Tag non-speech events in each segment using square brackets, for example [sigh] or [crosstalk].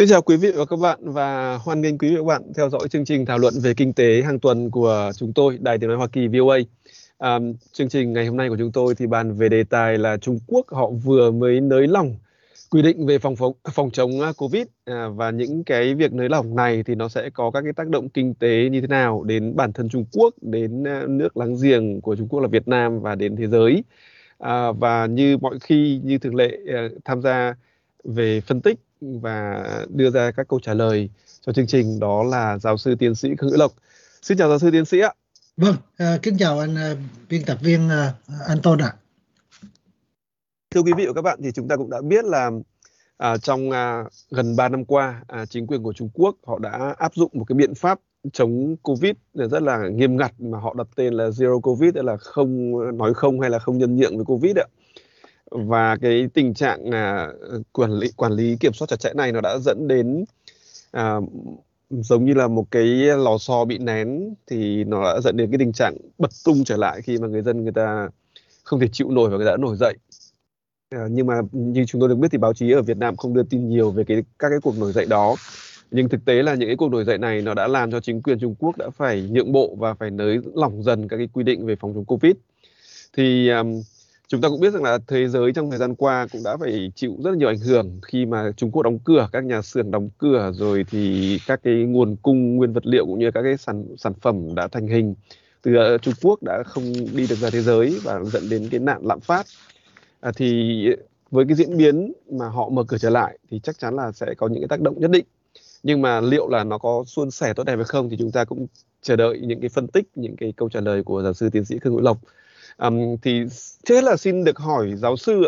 Xin chào quý vị và các bạn và hoan nghênh quý vị và các bạn theo dõi chương trình thảo luận về kinh tế hàng tuần của chúng tôi, Đài Tiếng Nói Hoa Kỳ VOA. À, chương trình ngày hôm nay của chúng tôi thì bàn về đề tài là Trung Quốc họ vừa mới nới lỏng quy định về phòng phòng, phòng chống à, Covid à, và những cái việc nới lỏng này thì nó sẽ có các cái tác động kinh tế như thế nào đến bản thân Trung Quốc, đến à, nước láng giềng của Trung Quốc là Việt Nam và đến thế giới. À, và như mọi khi như thường lệ à, tham gia về phân tích và đưa ra các câu trả lời cho chương trình đó là giáo sư tiến sĩ Khương Hữu Lộc. Xin chào giáo sư tiến sĩ ạ. Vâng, uh, kính chào anh uh, biên tập viên uh, Anton ạ. Thưa quý vị và các bạn thì chúng ta cũng đã biết là à, trong à, gần 3 năm qua à, chính quyền của Trung Quốc họ đã áp dụng một cái biện pháp chống Covid rất là nghiêm ngặt mà họ đặt tên là Zero Covid tức là không nói không hay là không nhân nhượng với Covid ạ và cái tình trạng là ờ, quản lý quản lý kiểm soát chặt chẽ này nó đã dẫn đến à, giống như là một cái lò xo bị nén thì nó đã dẫn đến cái tình trạng bật tung trở lại khi mà người dân người ta không thể chịu nổi và người ta đã nổi dậy. À, nhưng mà như chúng tôi được biết thì báo chí ở Việt Nam không đưa tin nhiều về cái các cái cuộc nổi dậy đó. Nhưng thực tế là những cái cuộc nổi dậy này nó đã làm cho chính quyền Trung Quốc đã phải nhượng bộ và phải nới lỏng dần các cái quy định về phòng chống Covid. Thì um, chúng ta cũng biết rằng là thế giới trong thời gian qua cũng đã phải chịu rất là nhiều ảnh hưởng khi mà Trung Quốc đóng cửa các nhà xưởng đóng cửa rồi thì các cái nguồn cung nguyên vật liệu cũng như các cái sản sản phẩm đã thành hình. Từ ờ, Trung Quốc đã không đi được ra thế giới và dẫn đến cái nạn lạm phát. À, thì với cái diễn biến mà họ mở cửa trở lại thì chắc chắn là sẽ có những cái tác động nhất định. Nhưng mà liệu là nó có suôn sẻ tốt đẹp hay không thì chúng ta cũng chờ đợi những cái phân tích những cái câu trả lời của giáo sư tiến sĩ Khương Hữu Lộc um, thì trước hết là xin được hỏi giáo sư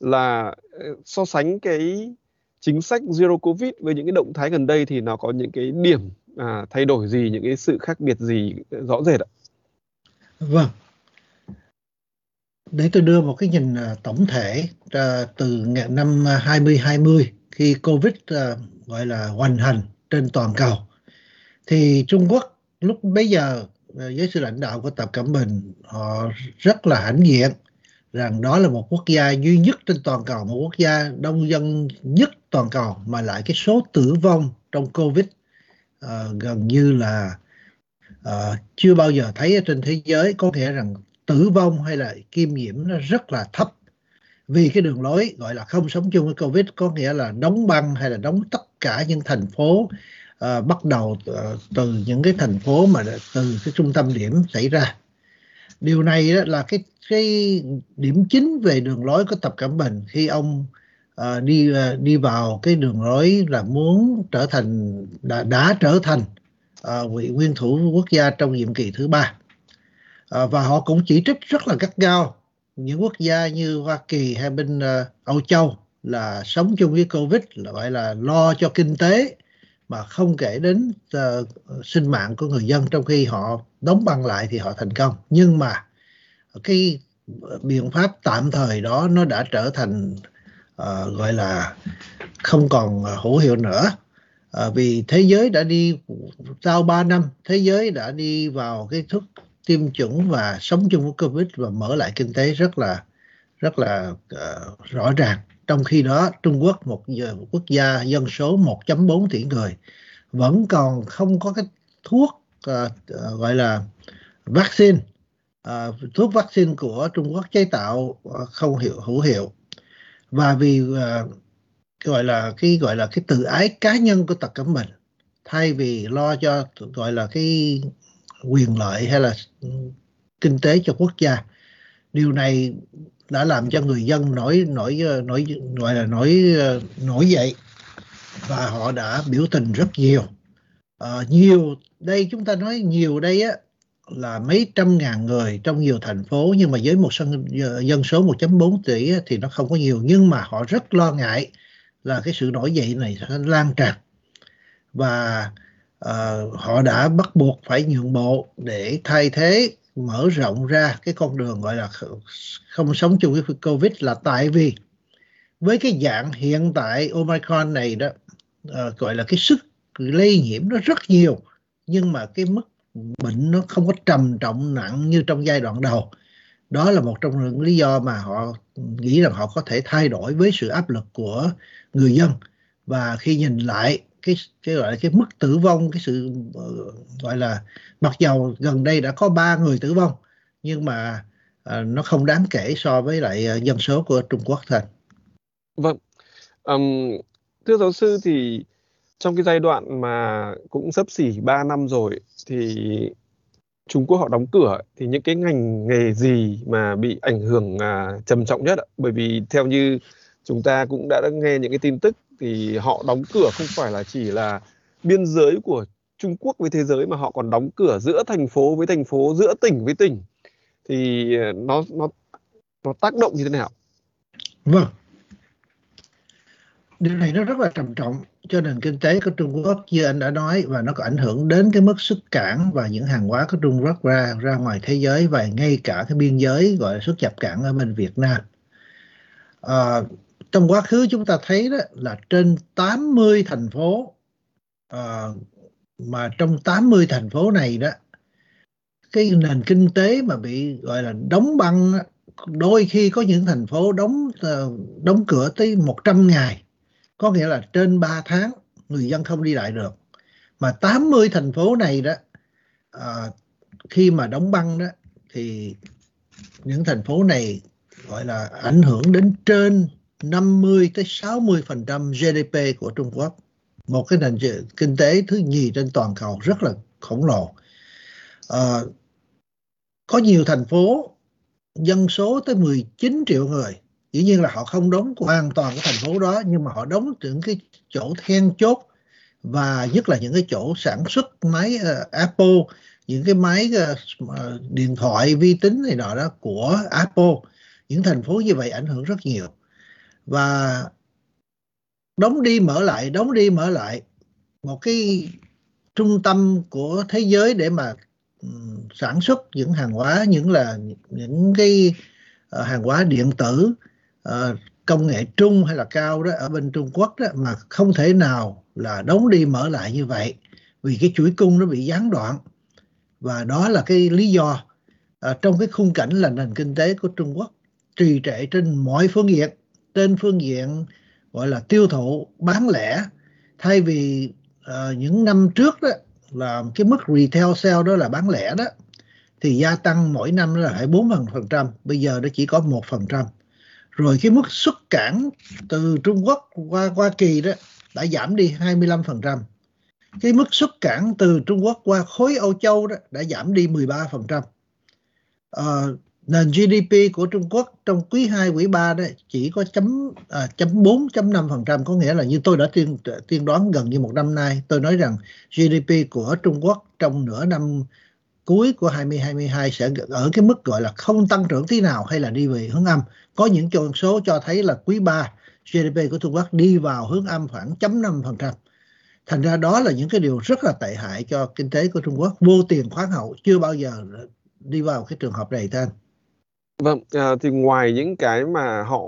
là ờ, so sánh cái chính sách zero covid với những cái động thái gần đây thì nó có những cái điểm à, thay đổi gì những cái sự khác biệt gì ờ, rõ rệt ạ? Vâng. Để tôi đưa một cái nhìn ờ, tổng thể từ năm 2020 khi Covid gọi là hoành hành trên toàn cầu thì Trung Quốc lúc bấy giờ Ờ, với sự lãnh đạo của Tập Cận Bình họ rất là hãnh diện rằng đó là một quốc gia duy nhất trên toàn cầu một quốc gia đông dân nhất toàn cầu mà lại cái số tử vong trong Covid uh, gần như là uh, chưa bao giờ thấy ở trên thế giới. Có thể rằng tử vong hay là kim nhiễm nó rất là thấp. Vì cái đường lối gọi là không sống chung với Covid có nghĩa là đóng băng hay là đóng tất cả những thành phố Ờ, bắt đầu ờ, từ những cái thành phố mà từ cái trung tâm điểm xảy ra. Điều này đó là cái cái điểm chính về đường lối của tập cận bình khi ông uh, đi uh, đi vào cái đường lối là muốn trở thành đã, đã trở thành uh, vị nguyên thủ quốc gia trong nhiệm kỳ thứ ba. Uh, và họ cũng chỉ trích rất là gắt gao những quốc gia như Hoa Kỳ hay bên uh, Âu Châu là sống chung với Covid là gọi là lo cho kinh tế mà không kể đến uh, sinh mạng của người dân trong khi họ đóng băng lại thì họ thành công. Nhưng mà cái biện pháp tạm thời đó nó đã trở thành uh, gọi là không còn hữu hiệu nữa. Uh, vì thế giới đã đi sau 3 năm thế giới đã đi vào cái thuốc tiêm chủng và sống chung với covid và mở lại kinh tế rất là rất là uh, rõ ràng. Trong khi đó Trung Quốc một quốc gia dân số 1.4 tỷ người vẫn còn không có cái thuốc uh, uh, gọi là vaccine uh, thuốc vaccine của Trung Quốc chế tạo uh, không hiệu hữu hiệu. Và vì uh, gọi là cái gọi là cái tự ái cá nhân của Tập Cận Bình thay vì lo cho gọi là cái quyền lợi hay là kinh tế cho quốc gia điều này đã làm cho người dân nổi nổi nổi gọi là nổi nổi dậy. Và họ đã biểu tình rất nhiều. À, nhiều đây chúng ta nói nhiều đây á là mấy trăm ngàn người trong nhiều thành phố nhưng mà với một sân dân số 1.4 tỷ á, thì nó không có nhiều. Nhưng mà họ rất lo ngại là cái sự nổi dậy này sẽ lan tràn. Và uh, họ đã bắt buộc phải nhượng bộ để thay thế mở rộng ra cái con đường gọi là không sống chung với covid là tại vì với cái dạng hiện tại omicron này đó uh, gọi là cái sức lây nhiễm nó rất nhiều nhưng mà cái mức bệnh nó không có trầm trọng nặng như trong giai đoạn đầu. Đó là một trong những lý do mà họ nghĩ rằng họ có thể thay đổi với sự áp lực của người dân. Và khi nhìn lại cái cái gọi là cái mức tử vong cái sự ờ, gọi là mặc dầu gần đây đã có ba người tử vong nhưng mà uh, nó không đáng kể so với lại uh, dân số của Trung Quốc thôi. Vâng, um, thưa giáo sư thì trong cái giai đoạn mà cũng sắp xỉ 3 năm rồi thì Trung Quốc họ đóng cửa thì những cái ngành nghề gì mà bị ảnh hưởng à, trầm trọng nhất ạ? Bởi vì theo như chúng ta cũng đã nghe những cái tin tức thì họ đóng cửa không phải là chỉ là biên giới của Trung Quốc với thế giới mà họ còn đóng cửa giữa thành phố với thành phố, giữa tỉnh với tỉnh. Thì ờ, nó nó nó tác động như thế nào? Vâng. Điều này nó rất là trầm trọng cho nền kinh tế của Trung Quốc như anh đã nói và nó có ảnh hưởng đến cái mức xuất cảng và những hàng hóa của Trung Quốc ra ra ngoài thế giới và ngay cả cái biên giới gọi là xuất nhập cảng ở bên Việt Nam. À, trong quá khứ chúng ta thấy đó là trên 80 thành phố à, mà trong 80 thành phố này đó cái nền kinh tế mà bị gọi là đóng băng đôi khi có những thành phố đóng ờ, đóng cửa tới 100 ngày có nghĩa là trên 3 tháng người dân không đi lại được. Mà 80 thành phố này đó à, khi mà đóng băng đó thì những thành phố này gọi là ảnh hưởng đến trên 50 tới 60 phần trăm GDP của Trung Quốc một cái nền kinh tế thứ nhì trên toàn cầu rất là khổng lồ. À, có nhiều thành phố dân số tới 19 triệu người. Dĩ nhiên là họ không đóng hoàn toàn cái thành phố đó nhưng mà họ đóng những cái chỗ then chốt và nhất là những cái chỗ sản xuất máy uh, Apple những cái máy uh, điện thoại vi tính này nọ đó của Apple. Những thành phố như vậy ảnh hưởng rất nhiều và đóng đi mở lại, đóng đi mở lại một cái trung tâm của thế giới để mà ừ, sản xuất những hàng hóa, những là những cái ờ, hàng hóa điện tử ờ, công nghệ trung hay là cao đó, ở bên Trung Quốc đó, mà không thể nào là đóng đi mở lại như vậy vì cái chuỗi cung nó bị gián đoạn. Và đó là cái lý do ờ, trong cái khung cảnh là nền kinh tế của Trung Quốc trì trệ trên mọi phương diện trên phương diện gọi là tiêu thụ bán lẻ thay vì uh, những năm trước đó là cái mức retail sale đó là bán lẻ đó thì gia tăng mỗi năm là phải bốn phần trăm bây giờ nó chỉ có một phần trăm rồi cái mức xuất cảng từ Trung Quốc qua Hoa Kỳ đó đã giảm đi 25%. Cái mức xuất cảng từ Trung Quốc qua khối Âu Châu đó đã giảm đi 13%. À, nền GDP của Trung Quốc trong quý 2, quý 3 đó chỉ có chấm à, chấm 4, chấm 5%, có nghĩa là như tôi đã tiên tiên đoán gần như một năm nay, tôi nói rằng GDP của Trung Quốc trong nửa năm cuối của 2022 sẽ ở cái mức gọi là không tăng trưởng tí nào hay là đi về hướng âm. Có những con số cho thấy là quý 3 GDP của Trung Quốc đi vào hướng âm khoảng chấm 5%. Thành ra đó là những cái điều rất là tệ hại cho kinh tế của Trung Quốc. Vô tiền khoáng hậu chưa bao giờ đi vào cái trường hợp này thôi anh. Vâng, à, thì ngoài những cái mà họ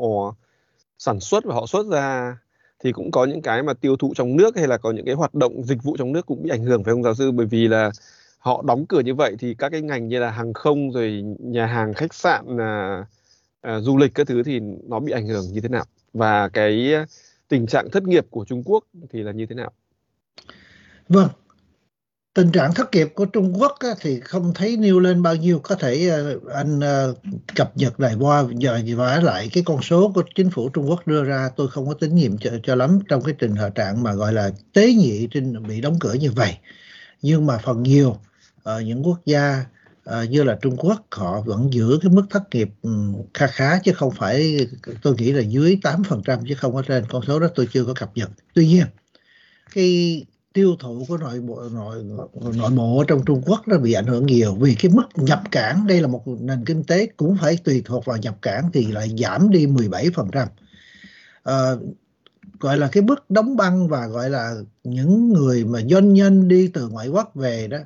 sản xuất và họ xuất ra thì cũng có những cái mà tiêu thụ trong nước hay là có những cái hoạt động dịch vụ trong nước cũng bị ảnh hưởng phải không giáo sư bởi vì là họ đóng cửa như vậy thì các cái ngành như là hàng không rồi nhà hàng khách sạn à, à, du lịch các thứ thì nó bị ảnh hưởng như thế nào và cái tình trạng thất nghiệp của Trung Quốc thì là như thế nào? Vâng, tình trạng thất nghiệp của Trung Quốc á, thì không thấy nêu lên bao nhiêu. Có thể uh, anh uh, cập nhật lại qua giờ vả lại cái con số của chính phủ Trung Quốc đưa ra. Tôi không có tín nhiệm cho, cho lắm trong cái trình hợp trạng mà gọi là tế nhị trên bị đóng cửa như vậy. Nhưng mà phần nhiều uh, những quốc gia uh, như là Trung Quốc họ vẫn giữ cái mức thất nghiệp ừ, um, khá khá chứ không phải tôi nghĩ là dưới 8% chứ không có trên. Con số đó tôi chưa có cập nhật. Tuy nhiên cái tiêu thụ của nội bộ nội nội bộ trong Trung Quốc nó bị ảnh hưởng nhiều vì cái mức nhập cảng đây là một nền kinh tế cũng phải tùy thuộc vào nhập cảng thì lại giảm đi 17%. À, ờ, gọi là cái mức đóng băng và gọi là những người mà doanh nhân đi từ ngoại quốc về đó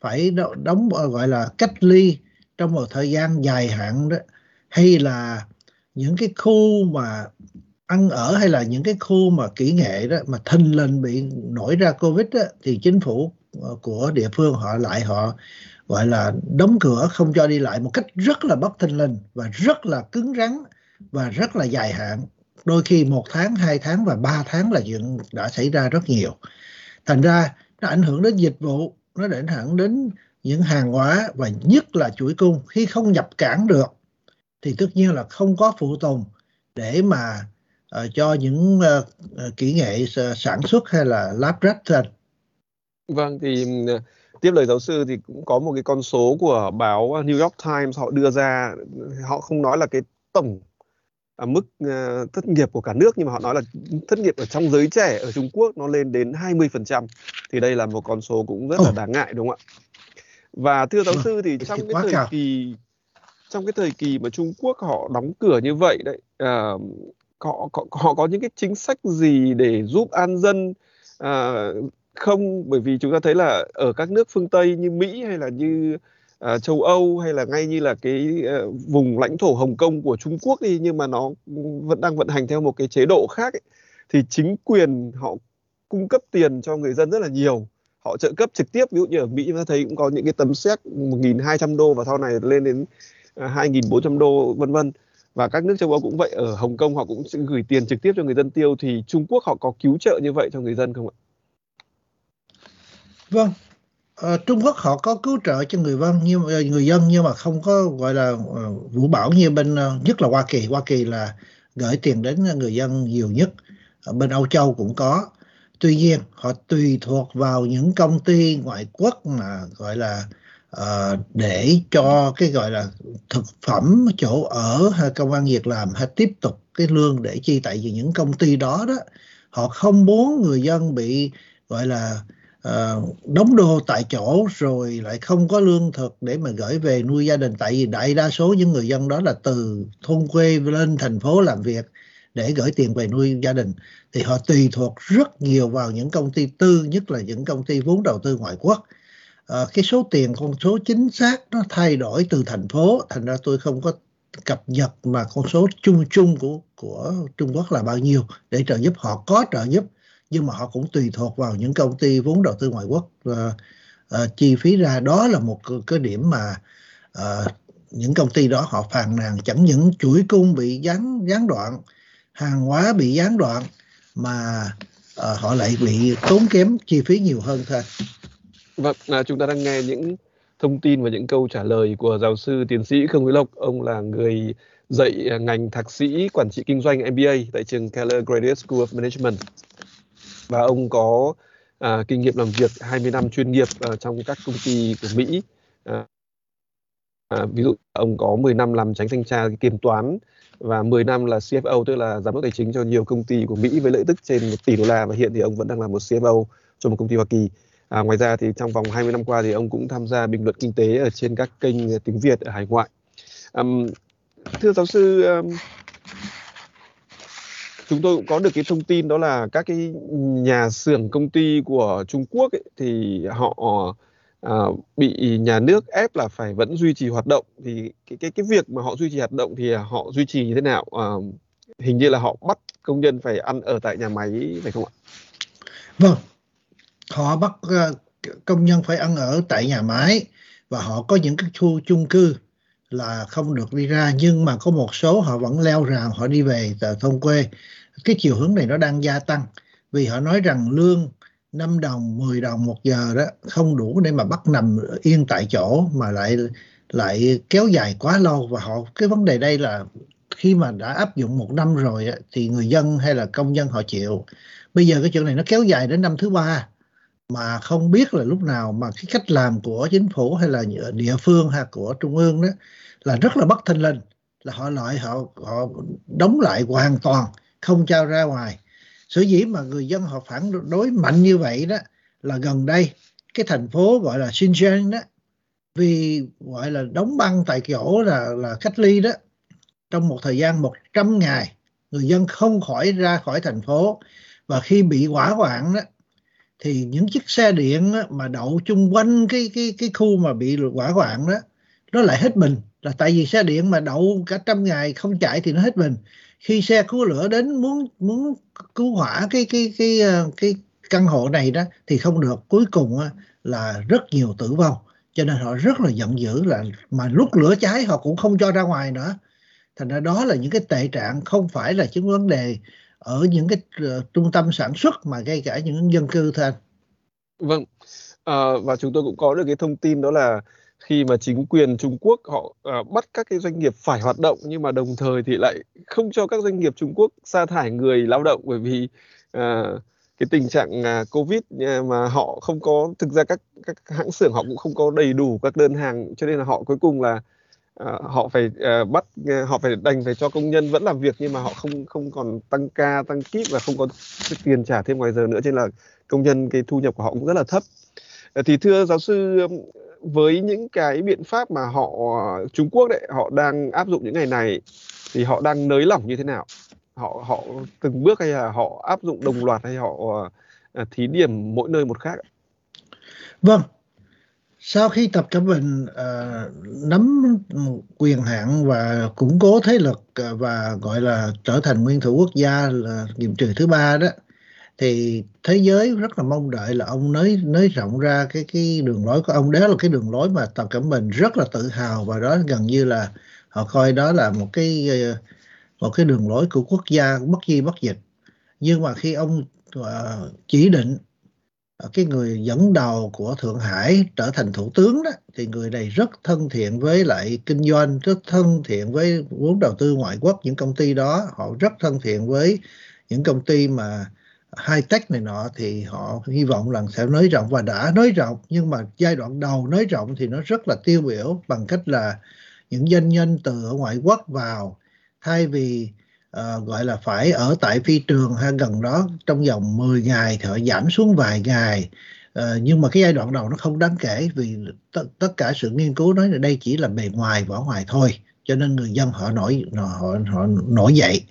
phải đóng gọi là cách ly trong một thời gian dài hạn đó hay là những cái khu mà ăn ở hay là những cái khu mà kỹ nghệ đó mà thình lình bị nổi ra covid đó, thì chính phủ ờ, của địa phương họ lại họ gọi là đóng cửa không cho đi lại một cách rất là bất thình lình và rất là cứng rắn và rất là dài hạn. Đôi khi một tháng hai tháng và ba tháng là chuyện đã xảy ra rất nhiều. Thành ra nó ảnh hưởng đến dịch vụ nó ảnh hưởng đến những hàng hóa và nhất là chuỗi cung. Khi không nhập cảng được thì tất nhiên là không có phụ tùng để mà uh, cho những uh, kỹ nghệ sản xuất hay là lắp ráp thành vâng thì tiếp lời giáo sư thì cũng có một cái con số của báo New York Times họ đưa ra. Họ không nói là cái tổng à, mức à, thất nghiệp của cả nước nhưng mà họ nói là thất nghiệp ở trong giới trẻ ở Trung Quốc nó lên đến 20% thì đây là một con số cũng rất là đáng ngại đúng không ạ? Và thưa giáo sư thì trong cái thời kỳ trong cái thời kỳ mà Trung Quốc họ đóng cửa như vậy đấy uh, họ, họ họ có những cái chính sách gì để giúp an dân? À, không bởi vì chúng ta thấy là ở các nước phương Tây như Mỹ hay là như à, châu Âu hay là ngay như là cái à, vùng lãnh thổ Hồng Kông của Trung Quốc đi nhưng mà nó vẫn đang vận hành theo một cái chế độ khác ấy, thì chính quyền họ cung cấp tiền cho người dân rất là nhiều. Họ trợ cấp trực tiếp ví dụ như ở Mỹ chúng ta thấy cũng có những cái tấm séc 1.200 đô và sau này lên đến à, 2.400 đô vân vân và các nước châu Âu cũng vậy ở Hồng Kông họ cũng sẽ gửi tiền trực tiếp cho người dân tiêu thì Trung Quốc họ có cứu trợ như vậy cho người dân không ạ? Vâng, à, Trung Quốc họ có cứu trợ cho người dân nhưng ờ, người dân nhưng mà không có gọi là uh, vũ bảo như bên uh, nhất là Hoa Kỳ. Hoa Kỳ là gửi tiền đến người dân nhiều nhất. Ở bên Âu Châu cũng có. Tuy nhiên họ tùy thuộc vào những công ty ngoại quốc mà gọi là uh, để cho cái gọi là thực phẩm chỗ ở hay công an việc làm hay tiếp tục cái lương để chi tại vì những công ty đó đó họ không muốn người dân bị gọi là uh, đóng đô tại chỗ rồi lại không có lương thực để mà gửi về nuôi gia đình. Tại vì đại đa số những người dân đó là từ thôn quê lên thành phố làm việc để gửi tiền về nuôi gia đình thì họ tùy thuộc rất nhiều vào những công ty tư nhất là những công ty vốn đầu tư ngoại quốc à, cái số tiền con số chính xác nó thay đổi từ thành phố. Thành ra tôi không có cập nhật mà con số chung chung của của Trung Quốc là bao nhiêu để trợ giúp. Họ có trợ giúp nhưng mà họ cũng tùy thuộc vào những công ty vốn đầu tư ngoại quốc và uh, chi phí ra. Đó là một cái điểm mà uh, những công ty đó họ phàn nàn chẳng những chuỗi cung bị gián gián đoạn hàng hóa bị gián đoạn mà uh, họ lại bị tốn kém chi phí nhiều hơn thôi. Vâng, à, chúng ta đang nghe những thông tin và những câu trả lời của giáo sư tiến sĩ Khương Quý Lộc. Ông là người dạy à, ngành thạc sĩ quản trị kinh doanh MBA tại trường Keller Graduate School of Management. Và ông có à, kinh nghiệm làm việc 20 năm chuyên nghiệp à, trong các công ty của Mỹ. À, à, ví dụ ông có 10 năm làm tránh thanh tra kiểm toán và 10 năm là CFO tức là giám đốc tài chính cho nhiều công ty của Mỹ với lợi tức trên 1 tỷ đô la và hiện thì ông vẫn đang là một CFO cho một công ty Hoa Kỳ. À, ngoài ra thì trong vòng 20 năm qua thì ông cũng tham gia bình luận kinh tế ở trên các kênh tiếng Việt ở hải ngoại. Um, thưa giáo sư, um, chúng tôi cũng có được cái thông tin đó là các cái nhà xưởng công ty của Trung Quốc ấy, thì họ uh, bị nhà nước ép là phải vẫn duy trì hoạt động thì cái cái cái việc mà họ duy trì hoạt động thì họ duy trì như thế nào? Uh, hình như là họ bắt công nhân phải ăn ở tại nhà máy phải không ạ? Vâng, họ bắt ờ, công nhân phải ăn ở tại nhà máy và họ có những cái khu chung cư là không được đi ra, nhưng mà có một số họ vẫn leo rào, họ đi về từ thôn quê. Cái chiều hướng này nó đang gia tăng vì họ nói rằng lương 5 đồng 10 đồng một giờ đó không đủ để mà bắt nằm yên tại chỗ mà lại lại kéo dài quá lâu. Và họ, cái vấn đề đây là khi mà đã áp dụng một năm rồi thì người dân hay là công nhân họ chịu. Bây giờ cái chuyện này nó kéo dài đến năm thứ ba mà không biết là lúc nào mà cái cách làm của chính phủ hay là địa phương hay của trung ương đó là rất là bất thình lình, là họ loại họ họ đóng lại hoàn toàn, không cho ra ngoài. Sở dĩ mà người dân họ phản đối mạnh như vậy đó là gần đây, cái thành phố gọi là Xinjiang đó, vì gọi là đóng băng tại chỗ là là cách ly đó, trong một thời gian 100 ngày, người dân không khỏi ra khỏi thành phố và khi bị hỏa hoạn đó thì những chiếc xe điện mà đậu chung quanh cái cái cái khu mà bị hỏa hoạn đó nó lại hết bình là tại vì xe điện mà đậu cả trăm ngày không chạy thì nó hết bình khi xe cứu lửa đến muốn muốn cứu hỏa cái cái cái cái, cái căn hộ này đó thì không được. Cuối cùng là rất nhiều tử vong. Cho nên họ rất là giận dữ là mà lúc lửa cháy họ cũng không cho ra ngoài nữa. Thành ra đó là những cái tệ trạng không phải là những vấn đề ở những cái ờ, trung tâm sản xuất mà ngay cả những dân cư thôi vâng. À, và chúng tôi cũng có được cái thông tin đó là khi mà chính quyền Trung Quốc họ à, bắt các cái doanh nghiệp phải hoạt động nhưng mà đồng thời thì lại không cho các doanh nghiệp Trung Quốc sa thải người lao động bởi vì à, cái tình trạng à, Covid à, mà họ không có thực ra các các hãng xưởng họ cũng không có đầy đủ các đơn hàng cho nên là họ cuối cùng là Ờ, họ phải uh, bắt uh, họ phải đành phải cho công nhân vẫn làm việc nhưng mà họ không không còn tăng ca tăng kíp và không có tiền trả thêm ngoài giờ nữa cho nên là công nhân cái thu nhập của họ cũng rất là thấp. Thì thưa giáo sư với những cái biện pháp mà họ Trung Quốc đấy họ đang áp dụng những ngày này thì họ đang nới lỏng như thế nào? Họ họ từng bước hay là họ áp dụng đồng loạt hay họ uh, thí điểm mỗi nơi một khác vâng sau khi tập cận bình uh, nắm quyền hạn và củng cố thế lực uh, và gọi là trở thành nguyên thủ quốc gia là nhiệm kỳ thứ ba đó thì thế giới rất là mong đợi là ông nới nới rộng ra cái cái đường lối của ông. Đó là cái đường lối mà tập cận bình rất là tự hào và đó gần như là họ coi đó là một cái ờ, một cái đường lối của quốc gia bất di bất dịch. Nhưng mà khi ông uh, chỉ định Ờ, cái người dẫn đầu của Thượng Hải trở thành thủ tướng đó, thì người này rất thân thiện với lại kinh doanh, rất thân thiện với vốn đầu tư ngoại quốc, những công ty đó họ rất thân thiện với những công ty mà high tech này nọ, thì họ hy vọng rằng sẽ nới rộng và đã nới rộng. Nhưng mà giai đoạn đầu nới rộng thì nó rất là tiêu biểu bằng cách là những doanh nhân từ ở ngoại quốc vào, thay vì Ờ, gọi là phải ở tại phi trường hay gần đó trong vòng 10 ngày thì họ giảm xuống vài ngày. Uh, nhưng mà cái giai đoạn đầu nó không đáng kể vì t- tất cả sự nghiên cứu nói là đây chỉ là bề ngoài vỏ ngoài thôi cho nên người dân họ nổi họ họ nổi dậy.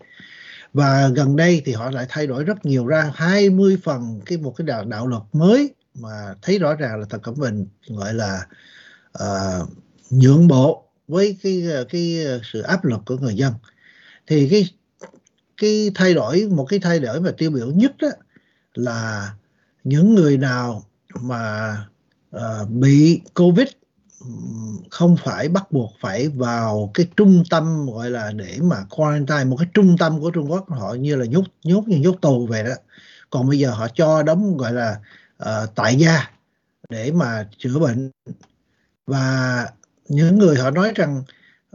Và gần đây thì họ lại thay đổi rất nhiều ra 20 phần cái một cái đạo đạo luật mới mà thấy rõ ràng là Tập cẩm Bình gọi là uh, nhượng bộ với cái cái sự áp lực của người dân. Thì cái cái thay đổi một cái thay đổi mà tiêu biểu nhất đó là những người nào mà uh, bị covid không phải bắt buộc phải vào cái trung tâm gọi là để mà quarantine một cái trung tâm của Trung Quốc họ như là nhốt nhốt như nhốt tù về đó. Còn bây giờ họ cho đóng gọi là uh, tại gia để mà chữa bệnh. Và những người họ nói rằng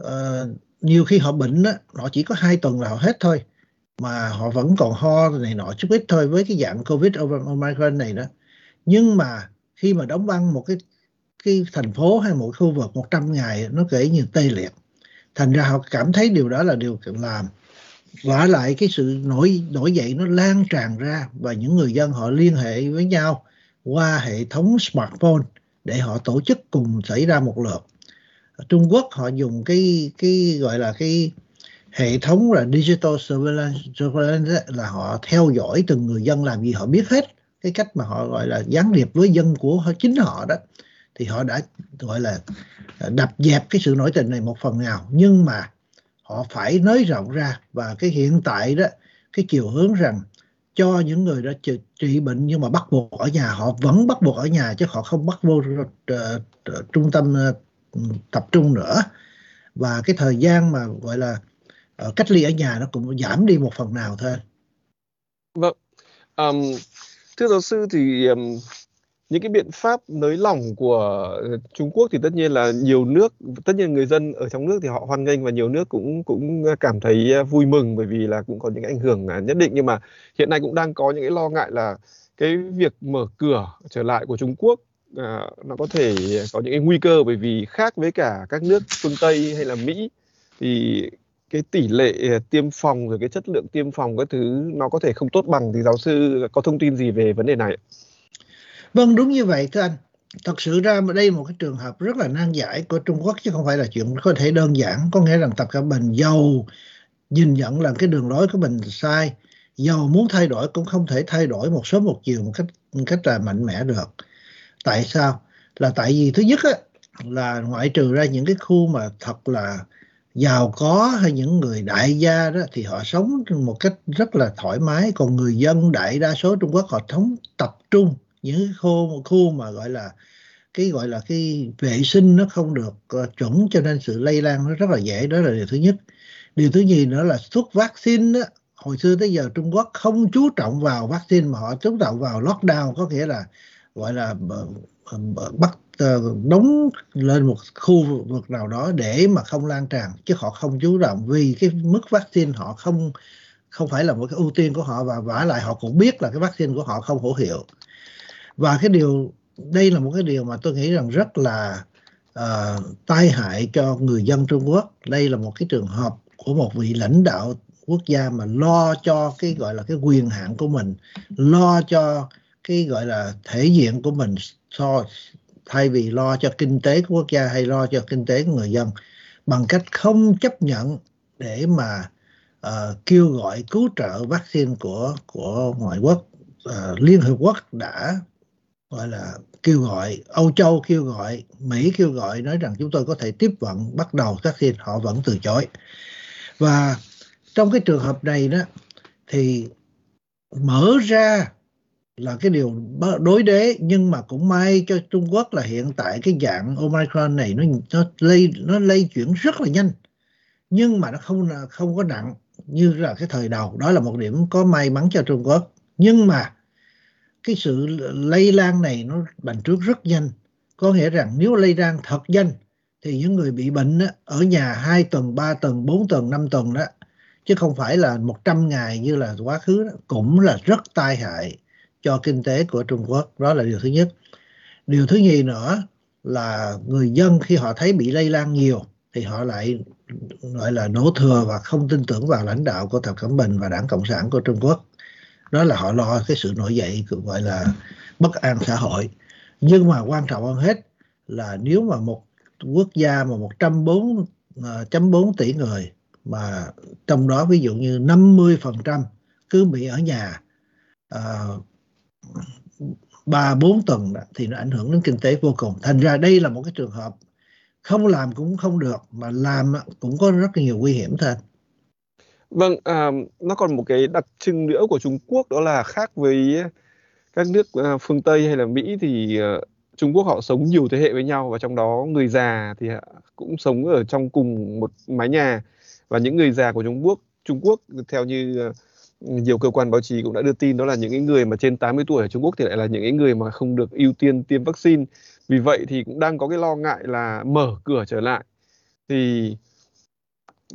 uh, nhiều khi họ bệnh đó, họ chỉ có hai tuần là họ hết thôi mà họ vẫn còn ho này nọ chút ít thôi với cái dạng covid omicron này đó. Nhưng mà khi mà đóng băng một cái cái thành phố hay một khu vực 100 ngày, nó kể như tê liệt. Thành ra họ cảm thấy điều đó là điều cần làm. Và lại cái sự nổi nổi dậy nó lan tràn ra và những người dân họ liên hệ với nhau qua hệ thống smartphone để họ tổ chức cùng xảy ra một lượt. Trung Quốc họ dùng cái cái gọi là cái hệ thống là digital surveillance, surveillance là họ theo dõi từng người dân làm gì họ biết hết cái cách mà họ gọi là gián điệp với dân của họ, chính họ đó. Thì họ đã gọi là à, đập dẹp cái sự nổi tình này một phần nào. Nhưng mà họ phải nới rộng ra và cái hiện tại đó cái chiều hướng rằng cho những người đã trị, trị bệnh nhưng mà bắt buộc ở nhà họ vẫn bắt buộc ở nhà chứ họ không bắt vô uh, trung tâm uh, tập trung nữa. Và cái thời gian mà gọi là uh, cách ly ở nhà nó cũng giảm đi một phần nào thôi. Vâng. Um, thưa giáo sư thì um, những cái biện pháp nới lỏng của ờ, Trung Quốc thì tất nhiên là nhiều nước tất nhiên người dân ở trong nước thì họ hoan nghênh và nhiều nước cũng cũng cảm thấy ờ, vui mừng bởi vì là cũng có những ảnh hưởng à, nhất định nhưng mà hiện nay cũng đang có những cái lo ngại là cái việc mở cửa trở lại của Trung Quốc à, nó có thể có những cái nguy cơ bởi vì khác với cả các nước phương Tây hay là Mỹ thì cái tỷ lệ ờ, tiêm phòng rồi cái chất lượng tiêm phòng các thứ nó có thể không tốt bằng thì giáo sư có thông tin gì về vấn đề này? Vâng đúng như vậy thưa anh. Thật sự ra đây một cái trường hợp rất là nan giải của Trung Quốc chứ không phải là chuyện có thể đơn giản. Có nghĩa rằng Tập Cận Bình giàu nhìn nhận là cái đường lối của mình sai, giàu muốn thay đổi cũng không thể thay đổi một số một chiều một cách một cách là mạnh mẽ được. Tại sao? Là tại vì thứ nhất á, là ngoại trừ ra những cái khu mà thật là giàu có hay những người đại gia đó thì họ sống một cách rất là thoải mái. Còn người dân đại đa số Trung Quốc họ sống tập trung. Những khu khu mà gọi là cái gọi là cái vệ sinh nó không được ờ, chuẩn cho nên sự lây lan nó rất là dễ. Đó là điều thứ nhất. Điều thứ nhì nữa là thuốc vaccine đó, hồi xưa tới giờ Trung Quốc không chú trọng vào vaccine mà họ chú trọng vào lockdown, có nghĩa là gọi là Ờ, bắt ờ, đóng lên một khu vực nào đó để mà không lan tràn chứ họ không chú trọng vì cái mức vaccine họ không không phải là một cái ưu tiên của họ và vả lại họ cũng biết là cái vaccine của họ không hữu hiệu. Và cái điều đây là một cái điều mà tôi nghĩ rằng rất là uh, tai hại cho người dân Trung Quốc. Đây là một cái trường hợp của một vị lãnh đạo quốc gia mà lo cho cái gọi là cái quyền hạn của mình lo cho cái gọi là thể diện của mình so thay vì lo cho kinh tế của quốc gia hay lo cho kinh tế của người dân bằng cách không chấp nhận để mà uh, kêu gọi cứu trợ vaccine của của ngoại quốc uh, Liên Hợp Quốc đã gọi là kêu gọi Âu Châu kêu gọi Mỹ kêu gọi nói rằng chúng tôi có thể tiếp vận bắt đầu vaccine họ vẫn từ chối. Và trong cái trường hợp này đó thì mở ra là cái điều đối đế nhưng mà cũng may cho Trung Quốc là hiện tại cái dạng Omicron này nó nó lây nó lây chuyển rất là nhanh. Nhưng mà nó không không có nặng như là cái thời đầu. Đó là một điểm có may mắn cho Trung Quốc. Nhưng mà cái sự lây lan này nó bành trướng rất nhanh. Có nghĩa rằng nếu lây lan thật nhanh thì những người bị bệnh á, ở nhà 2 tuần, 3 tuần, 4 tuần, 5 tuần đó chứ không phải là 100 ngày như là quá khứ đó, cũng là rất tai hại cho kinh tế của Trung Quốc. Đó là điều thứ nhất. Điều thứ nhì nữa là người dân khi họ thấy bị lây lan nhiều thì họ lại gọi là đổ thừa và không tin tưởng vào lãnh đạo của Tập Cận Bình và Đảng Cộng sản của Trung Quốc. Đó là họ lo cái sự nổi dậy gọi là bất an xã hội. Nhưng mà quan trọng hơn hết là nếu mà một quốc gia mà 104 1.4 à, tỷ người mà trong đó ví dụ như 50% cứ bị ở nhà uh, ba bốn tuần đó, thì nó ảnh hưởng đến kinh tế vô cùng. Thành ra đây là một cái trường hợp không làm cũng không được mà làm cũng có rất nhiều nguy hiểm thôi. Vâng à, nó còn một cái đặc trưng nữa của Trung Quốc đó là khác với các nước à, phương Tây hay là Mỹ thì à, Trung Quốc họ sống nhiều thế hệ với nhau và trong đó người già thì cũng sống ở trong cùng một mái nhà. Và những người già của Trung Quốc Trung Quốc theo như uh, nhiều cơ quan báo chí cũng đã đưa tin đó là những cái người mà trên 80 tuổi ở Trung Quốc thì lại là những cái người mà không được ưu tiên tiêm vaccine. Vì vậy thì cũng đang có cái lo ngại là mở cửa trở lại thì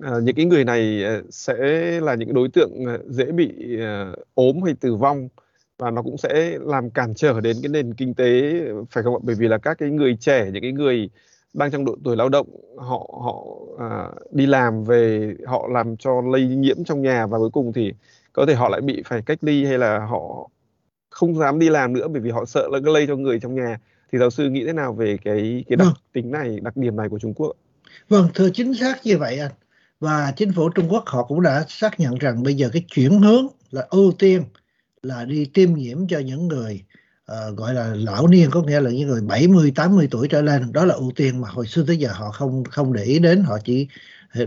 à, những cái người này à, sẽ là những đối tượng à, dễ bị à, ốm hay tử vong và nó cũng sẽ làm cản trở đến cái nền kinh tế phải không ạ? Bởi vì là các cái người trẻ, những cái người đang trong độ tuổi lao động họ họ à, đi làm về họ làm cho lây nhiễm trong nhà và cuối cùng thì có thể họ lại bị phải cách ly hay là họ không dám đi làm nữa bởi vì họ sợ là cái lây cho người trong nhà. Thì giáo sư nghĩ thế nào về cái cái đặc vâng. tính này đặc điểm này của Trung Quốc? Vâng thưa chính xác như vậy anh. Và chính phủ Trung Quốc họ cũng đã xác nhận rằng bây giờ cái chuyển hướng là ưu tiên là đi tiêm nhiễm cho những người uh, gọi là lão niên có nghĩa là những người 70 80 tuổi trở lên đó là ưu tiên mà hồi xưa tới giờ họ không không để ý đến họ chỉ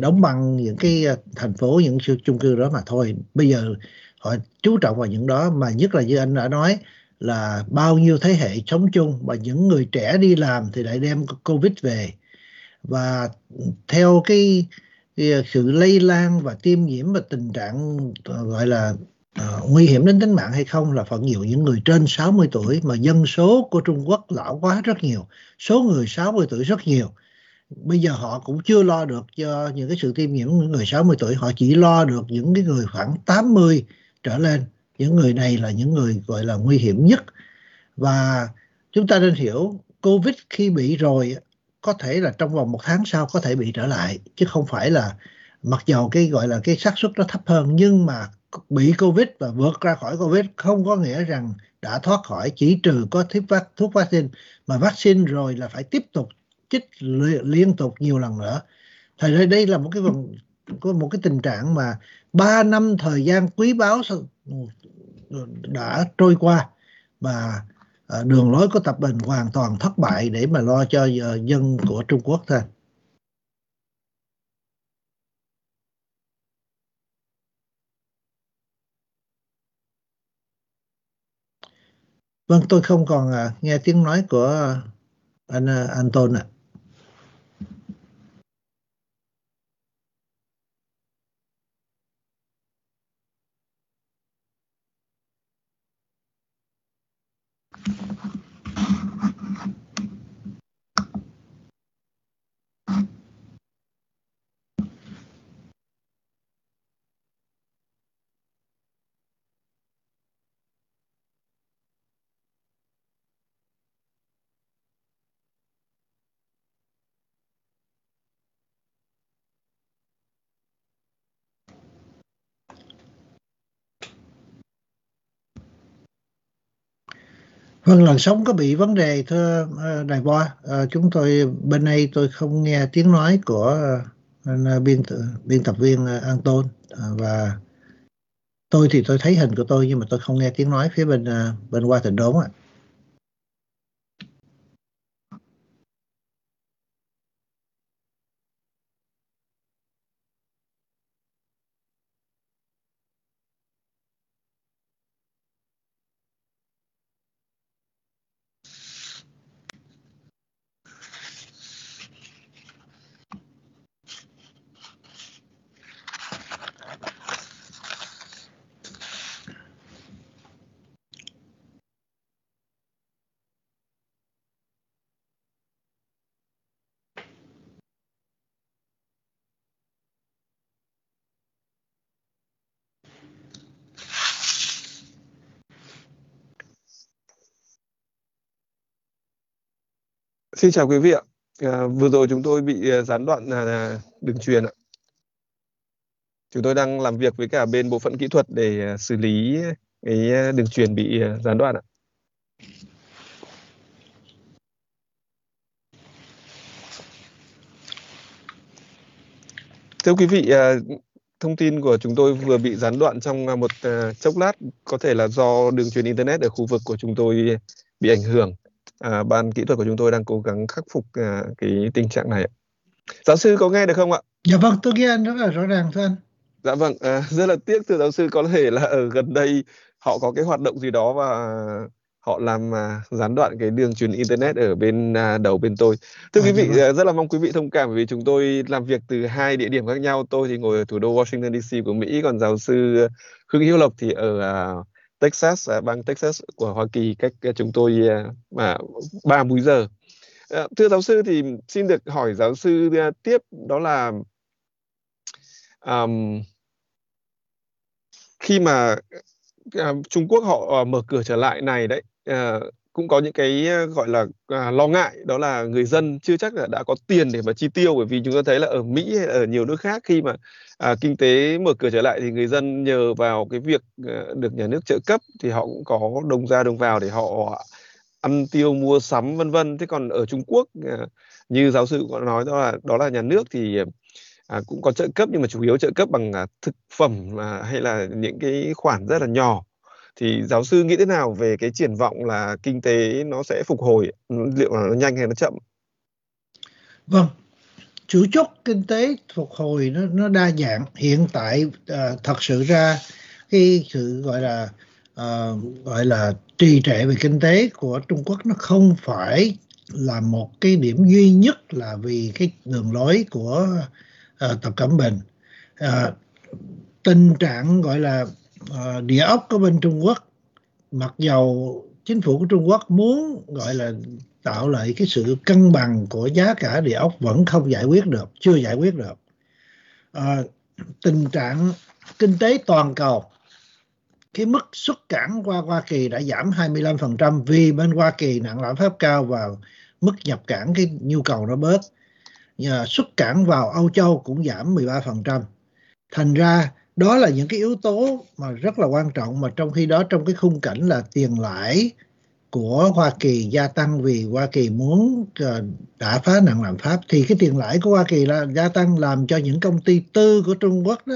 đóng băng những cái ờ, thành phố những chung cư đó mà thôi. Bây giờ họ chú trọng vào những đó mà nhất là như anh đã nói là bao nhiêu thế hệ sống chung và những người trẻ đi làm thì lại đem covid về. Và theo cái, cái sự lây lan và tiêm nhiễm và tình trạng ờ, gọi là uh, nguy hiểm đến tính mạng hay không là phần nhiều những người trên 60 tuổi mà dân số của Trung Quốc lão quá rất nhiều số người 60 tuổi rất nhiều bây giờ họ cũng chưa lo được cho những cái sự tiêm nhiễm của người 60 tuổi. Họ chỉ lo được những cái người khoảng 80 trở lên. Những người này là những người gọi là nguy hiểm nhất. Và chúng ta nên hiểu, covid khi bị rồi, có thể là trong vòng một tháng sau có thể bị trở lại, chứ không phải là mặc dầu cái gọi là cái xác suất nó thấp hơn. Nhưng mà bị covid và vượt ra khỏi covid không có nghĩa rằng đã thoát khỏi, chỉ trừ có tiếp vắc thuốc vaccine. Mà vaccine rồi là phải tiếp tục chích liên tục nhiều lần nữa thời đây đây là một cái vòng có một cái tình trạng mà ba năm thời gian quý báu đã trôi qua mà à, đường lối của tập bình hoàn toàn thất bại để mà lo cho à, dân của Trung Quốc thôi. Vâng, tôi không còn à, nghe tiếng nói của anh Anton ạ. À. Vâng, làn sóng có bị vấn đề thưa đại Đài Boa. Ờ, chúng tôi bên đây tôi không nghe tiếng nói của uh, biên biên tập viên uh, An Tôn và tôi thì tôi thấy hình của tôi nhưng mà tôi không nghe tiếng nói phía bên uh, bên qua tỉnh đốn ạ. Xin chào quý vị ạ. À, vừa rồi chúng tôi bị à, gián đoạn à, à, đường truyền ạ. Chúng tôi đang làm việc với cả bên bộ phận kỹ thuật để à, xử lý cái à, đường truyền bị gián đoạn ạ. Thưa quý vị, thông tin của chúng tôi vừa bị gián đoạn trong một chốc lát, có thể là do đường truyền internet ở khu vực của chúng tôi bị ảnh hưởng à, ban kỹ thuật của chúng tôi đang cố gắng khắc phục à, cái tình trạng này. Giáo sư có nghe được không ạ? Dạ vâng, tôi nghe anh rất là rõ ràng thưa anh. Dạ vâng, à, [laughs] rất là tiếc thưa giáo sư có thể là ở gần đây họ có cái hoạt động gì đó và họ làm à, gián đoạn cái đường truyền internet ở bên à, đầu bên tôi. Thưa à, quý vị. À, rất là mong quý vị thông cảm vì chúng tôi làm việc từ hai địa điểm khác nhau. Tôi thì ngồi ở thủ đô Washington DC của Mỹ, còn giáo sư Khương Hiếu Lộc thì ở à, Texas à, bang Texas của Hoa Kỳ cách à, chúng tôi à, mà ba múi giờ. À, thưa giáo sư thì xin được hỏi giáo sư à, tiếp đó là um, khi mà Trung Quốc họ mở cửa trở lại này đấy cũng có những cái ờ, gọi là à, lo ngại đó là người dân chưa chắc là đã có tiền để mà chi tiêu bởi vì chúng ta thấy là ở Mỹ hay ở nhiều nước khác khi mà à, kinh tế mở cửa trở lại thì người dân nhờ vào cái việc à, được nhà nước trợ cấp thì họ cũng có đồng ra đồng vào để họ ăn tiêu mua sắm vân vân. Thế còn ở Trung Quốc à, như giáo sư có nói đó là đó là nhà nước thì à, cũng có trợ cấp nhưng mà chủ yếu trợ cấp bằng à, thực phẩm à, hay là những cái khoản rất là nhỏ thì giáo sư nghĩ thế nào về cái triển vọng là kinh tế nó sẽ phục hồi? Ừ, liệu là nó nhanh hay nó chậm? Vâng chủ chốt kinh tế phục hồi nó nó đa dạng. Hiện tại uh, thật sự ra cái sự gọi là uh, gọi là trì trệ về kinh tế của Trung Quốc nó không phải là một cái điểm duy nhất là vì cái đường lối của uh, Tập Cận Bình. Uh, tình trạng gọi là Ờ, địa ốc ở bên Trung Quốc mặc dầu chính phủ của Trung Quốc muốn gọi là tạo lại cái sự cân bằng của giá cả địa ốc vẫn không giải quyết được, chưa giải quyết được. À, tình trạng kinh tế toàn cầu cái mức xuất cảng qua Hoa Kỳ đã giảm 25% vì bên Hoa Kỳ nặng lạm phát cao và mức nhập cảng cái nhu cầu nó bớt. Nhờ xuất cảng vào Âu Châu cũng giảm 13%. Thành ra đó là những cái yếu tố mà rất là quan trọng mà trong khi đó trong cái khung cảnh là tiền lãi của Hoa Kỳ gia tăng vì Hoa Kỳ muốn ờ, đã đả phá nặng lạm phát thì cái tiền lãi của Hoa Kỳ là gia tăng làm cho những công ty tư của Trung Quốc đó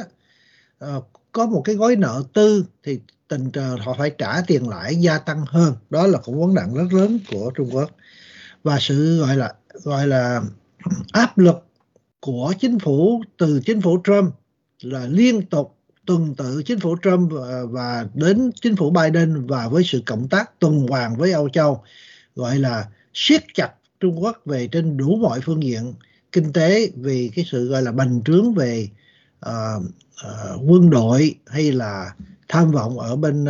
uh, có một cái gói nợ tư thì tình họ phải trả tiền lãi gia tăng hơn. Đó là cũng vấn nạn rất lớn của Trung Quốc. Và sự gọi là gọi là áp lực của chính phủ từ chính phủ Trump là liên tục tuần tự chính phủ Trump và, và đến chính phủ Biden và với sự cộng tác tuần hoàn với Âu Châu gọi là siết chặt Trung Quốc về trên đủ mọi phương diện kinh tế vì cái sự gọi là bành trướng về uh, uh, quân đội hay là tham vọng ở bên uh,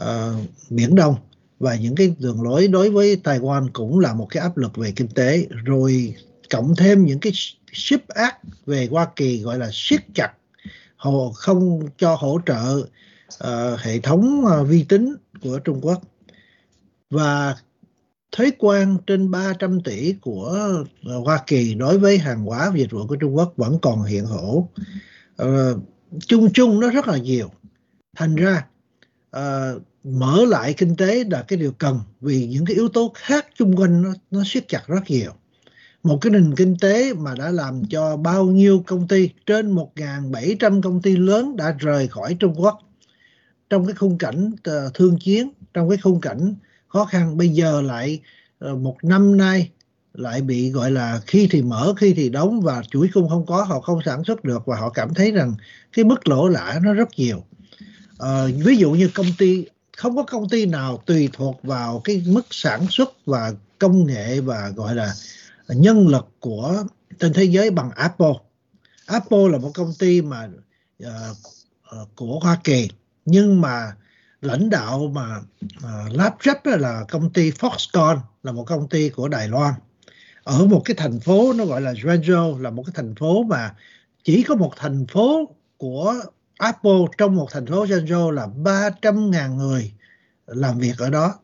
uh, biển Đông. Và những cái đường lối đối với Taiwan cũng là một cái áp lực về kinh tế rồi cộng thêm những cái ship act về Hoa Kỳ gọi là siết chặt hồ không cho hỗ trợ uh, hệ thống uh, vi tính của Trung Quốc. Và thuế quan trên 300 tỷ của uh, Hoa Kỳ đối với hàng hóa và dịch vụ của Trung Quốc vẫn còn hiện hữu. Uh, chung chung nó rất là nhiều. Thành ra uh, mở lại kinh tế là cái điều cần vì những cái yếu tố khác xung quanh nó, nó siết chặt rất nhiều một cái nền kinh tế mà đã làm cho bao nhiêu công ty trên 1.700 công ty lớn đã rời khỏi Trung Quốc. Trong cái khung cảnh ờ, thương chiến trong cái khung cảnh khó khăn bây giờ lại ờ, một năm nay lại bị gọi là khi thì mở khi thì đóng và chuỗi cung không có họ không sản xuất được và họ cảm thấy rằng cái mức lỗ lã nó rất nhiều. À, ví dụ như công ty không có công ty nào tùy thuộc vào cái mức sản xuất và công nghệ và gọi là nhân lực của trên thế giới bằng Apple. Apple là một công ty mà uh, uh, của Hoa Kỳ. Nhưng mà lãnh đạo mà uh, lắp ráp là công ty Foxconn là một công ty của Đài Loan. Ở một cái thành phố nó gọi là Guangzhou là một cái thành phố mà chỉ có một thành phố của Apple trong một thành phố Guangzhou là 300.000 người làm việc ở đó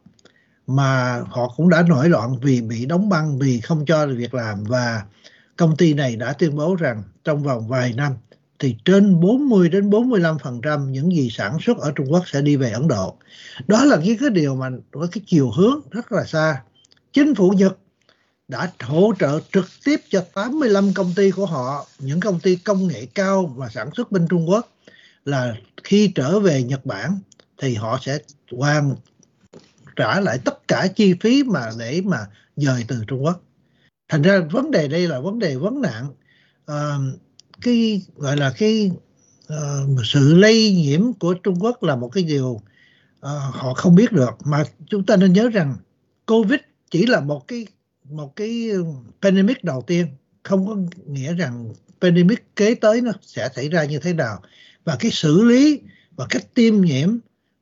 mà họ cũng đã nổi loạn vì bị đóng băng vì không cho việc làm và công ty này đã tuyên bố rằng trong vòng vài năm thì trên 40 đến 45% những gì sản xuất ở Trung Quốc sẽ đi về Ấn Độ. Đó là cái cái điều mà có cái chiều hướng rất là xa. Chính phủ Nhật đã hỗ trợ trực tiếp cho 85 công ty của họ, những công ty công nghệ cao và sản xuất bên Trung Quốc là khi trở về Nhật Bản thì họ sẽ hoàn trả lại tất cả chi phí mà để mà dời từ Trung Quốc. Thành ra vấn đề đây là vấn đề vấn nạn. À, cái gọi là cái uh, sự lây nhiễm của Trung Quốc là một cái điều uh, họ không biết được mà chúng ta nên nhớ rằng Covid chỉ là một cái một cái pandemic đầu tiên không có nghĩa rằng pandemic kế tới nó sẽ xảy ra như thế nào và cái xử lý và cách tiêm nhiễm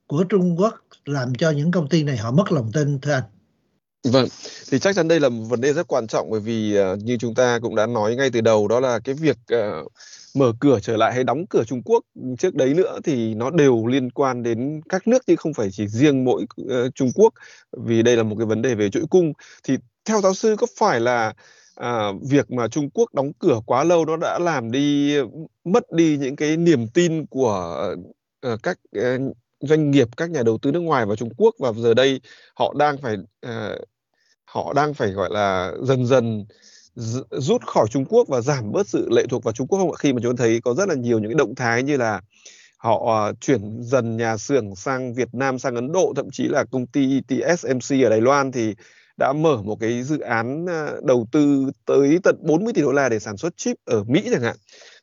của Trung Quốc làm cho những công ty này họ mất lòng tin thưa anh. Vâng, thì chắc chắn đây là một vấn đề rất quan trọng bởi vì uh, như chúng ta cũng đã nói ngay từ đầu đó là cái việc uh, mở cửa trở lại hay đóng cửa Trung Quốc trước đấy nữa thì nó đều liên quan đến các nước chứ không phải chỉ riêng mỗi uh, Trung Quốc vì đây là một cái vấn đề về chuỗi cung thì theo giáo sư có phải là à, việc mà Trung Quốc đóng cửa quá lâu nó đã làm đi mất đi những cái niềm tin của uh, các uh, doanh nghiệp các nhà đầu tư nước ngoài vào Trung Quốc và giờ đây họ đang phải uh, họ đang phải gọi là dần dần rút khỏi Trung Quốc và giảm bớt sự lệ thuộc vào Trung Quốc không ạ? Khi mà chúng ta thấy có rất là nhiều những cái động thái như là họ à, chuyển dần nhà xưởng sang Việt Nam sang Ấn Độ thậm chí là công ty TSMC ở Đài Loan thì đã mở một cái dự án à, đầu tư tới tận 40 tỷ đô la để sản xuất chip ở Mỹ chẳng hạn.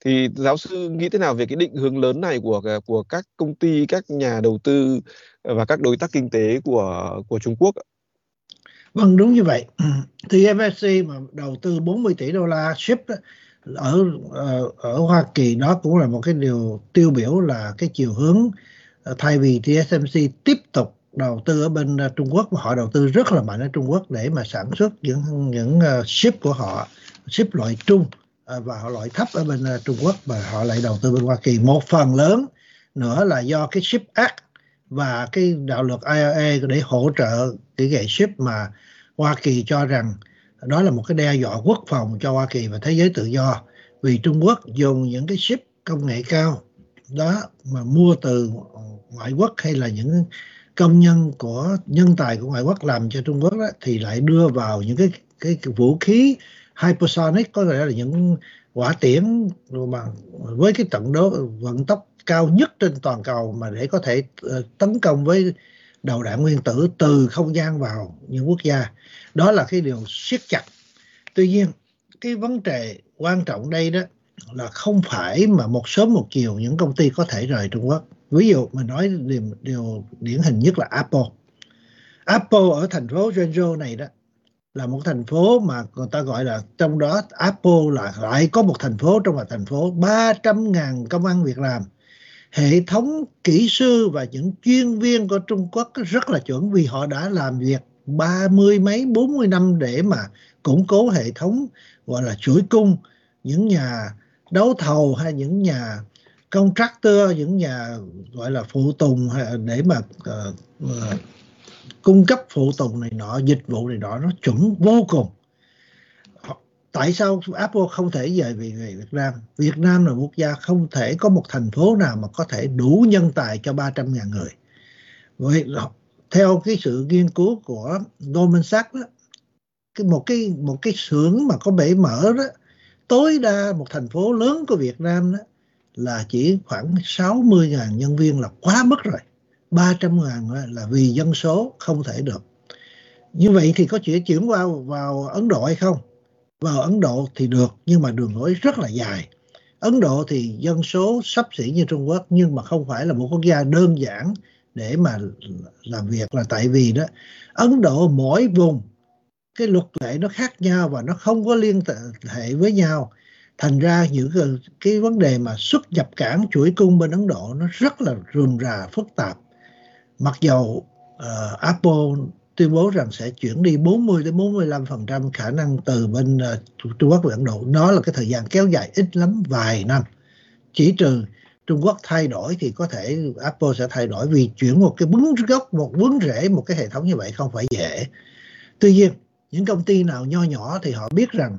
Thì giáo sư nghĩ thế nào về cái định hướng lớn này của à, của các công ty, các nhà đầu tư à, và các đối tác kinh tế của của Trung Quốc? Vâng đúng như vậy. [clears throat] Thì FSC mà đầu tư 40 tỷ đô la chip ở ờ, ở Hoa Kỳ đó cũng là một cái điều tiêu biểu là cái chiều hướng ờ, thay vì TSMC tiếp tục đầu tư ở bên ờ, Trung Quốc và họ đầu tư rất là mạnh ở Trung Quốc để mà sản xuất những những ờ, ship của họ, ship loại trung ờ, và họ loại thấp ở bên Trung Quốc và họ lại đầu tư bên Hoa Kỳ. Một phần lớn nữa là do cái ship act và cái đạo luật IRA để hỗ trợ cái gậy ship mà Hoa Kỳ cho rằng đó là một cái đe dọa quốc phòng cho Hoa Kỳ và thế giới tự do. Vì Trung Quốc dùng những cái ship công nghệ cao đó mà mua từ ngoại quốc hay là những công nhân của nhân tài của ngoại quốc làm cho Trung Quốc đó, thì lại đưa vào những cái cái, vũ khí hypersonic có thể là những quả tiễn mà với cái trận đấu vận tốc cao nhất trên toàn cầu mà để có thể ờ, tấn công với đầu đạn nguyên tử từ không gian vào những quốc gia. Đó là cái điều siết chặt. Tuy nhiên cái vấn đề quan trọng đây đó là không phải mà một sớm một chiều những công ty có thể rời Trung Quốc ví dụ mình nói điều, điều điển hình nhất là Apple. Apple ở thành phố Zhengzhou này đó là một thành phố mà người ta gọi là trong đó Apple là lại có một thành phố trong một thành phố 300.000 công ăn việc làm. Hệ thống kỹ sư và những chuyên viên của Trung Quốc rất là chuẩn vì họ đã làm việc ba mươi mấy bốn mươi năm để mà củng cố hệ thống gọi là chuỗi cung. Những nhà đấu thầu hay những nhà contractor những nhà gọi là phụ tùng để mà uh, uh, cung cấp phụ tùng này nọ dịch vụ này nọ nó chuẩn vô cùng. Tại sao Apple không thể về về, Việt Nam? Việt Nam là quốc gia không thể có một thành phố nào mà có thể đủ nhân tài cho 300 ngàn người. Vậy theo cái sự nghiên cứu của Goldman Sachs đó, cái một cái một cái xưởng mà có bể mở đó tối đa một thành phố lớn của Việt Nam đó là chỉ khoảng 60.000 nhân viên là quá mức rồi. 300.000 là vì dân số không thể được. Như vậy thì có chuyện chuyển qua, vào Ấn Độ hay không? Vào Ấn Độ thì được, nhưng mà đường lối rất là dài. Ấn Độ thì dân số sắp xỉ như Trung Quốc, nhưng mà không phải là một quốc gia đơn giản để mà làm việc là tại vì đó, Ấn Độ mỗi vùng, cái luật lệ nó khác nhau và nó không có liên hệ với nhau thành ra những cái, cái vấn đề mà xuất nhập cảng chuỗi cung bên Ấn Độ nó rất là rườm rà phức tạp. Mặc dầu uh, Apple tuyên bố rằng sẽ chuyển đi 40 đến 45% khả năng từ bên uh, Trung Quốc về Ấn Độ. Nó là cái thời gian kéo dài ít lắm vài năm. Chỉ trừ Trung Quốc thay đổi thì có thể Apple sẽ thay đổi vì chuyển một cái bứng gốc một vướng rễ một cái hệ thống như vậy không phải dễ. Tuy nhiên những công ty nào nho nhỏ thì họ biết rằng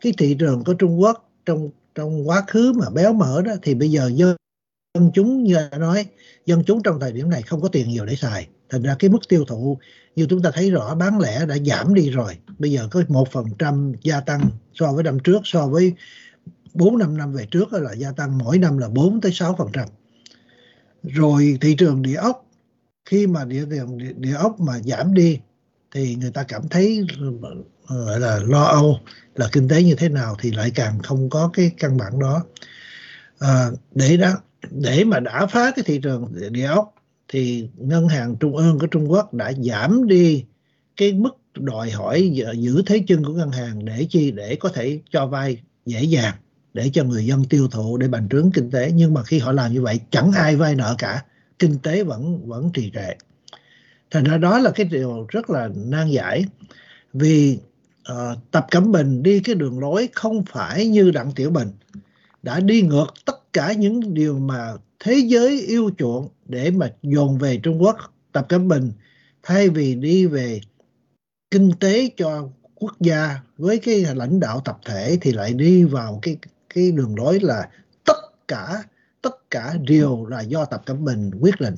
cái thị trường của Trung Quốc trong trong quá khứ mà béo mỡ đó thì bây giờ dân dân chúng như đã nói dân chúng trong thời điểm này không có tiền nhiều để xài. Thành ra cái mức tiêu thụ như chúng ta thấy rõ bán lẻ đã giảm đi rồi. Bây giờ có một phần trăm gia tăng so với năm trước so với 4 năm năm về trước là gia tăng mỗi năm là 4 tới 6 phần trăm. Rồi thị trường địa ốc khi mà địa địa, địa ốc mà giảm đi thì người ta cảm thấy gọi là lo âu là kinh tế như thế nào thì lại càng không có cái căn bản đó. À, để đó để mà đã phá cái thị trường địa ốc thì ngân hàng trung ương của Trung Quốc đã giảm đi cái mức đòi hỏi giữ thế chân của ngân hàng để chi? Để có thể cho vay dễ dàng để cho người dân tiêu thụ để bành trướng kinh tế. Nhưng mà khi họ làm như vậy chẳng ai vay nợ cả kinh tế vẫn vẫn trì trệ. Thành ra đó là cái điều rất là nan giải vì uh, tập cẩm bình đi cái đường lối không phải như đặng tiểu bình. Đã đi ngược tất cả những điều mà thế giới yêu chuộng để mà dồn về trung quốc. Tập cẩm bình thay vì đi về kinh tế cho quốc gia với cái lãnh đạo tập thể thì lại đi vào cái cái đường lối là tất cả tất cả đều là do tập cẩm bình quyết định.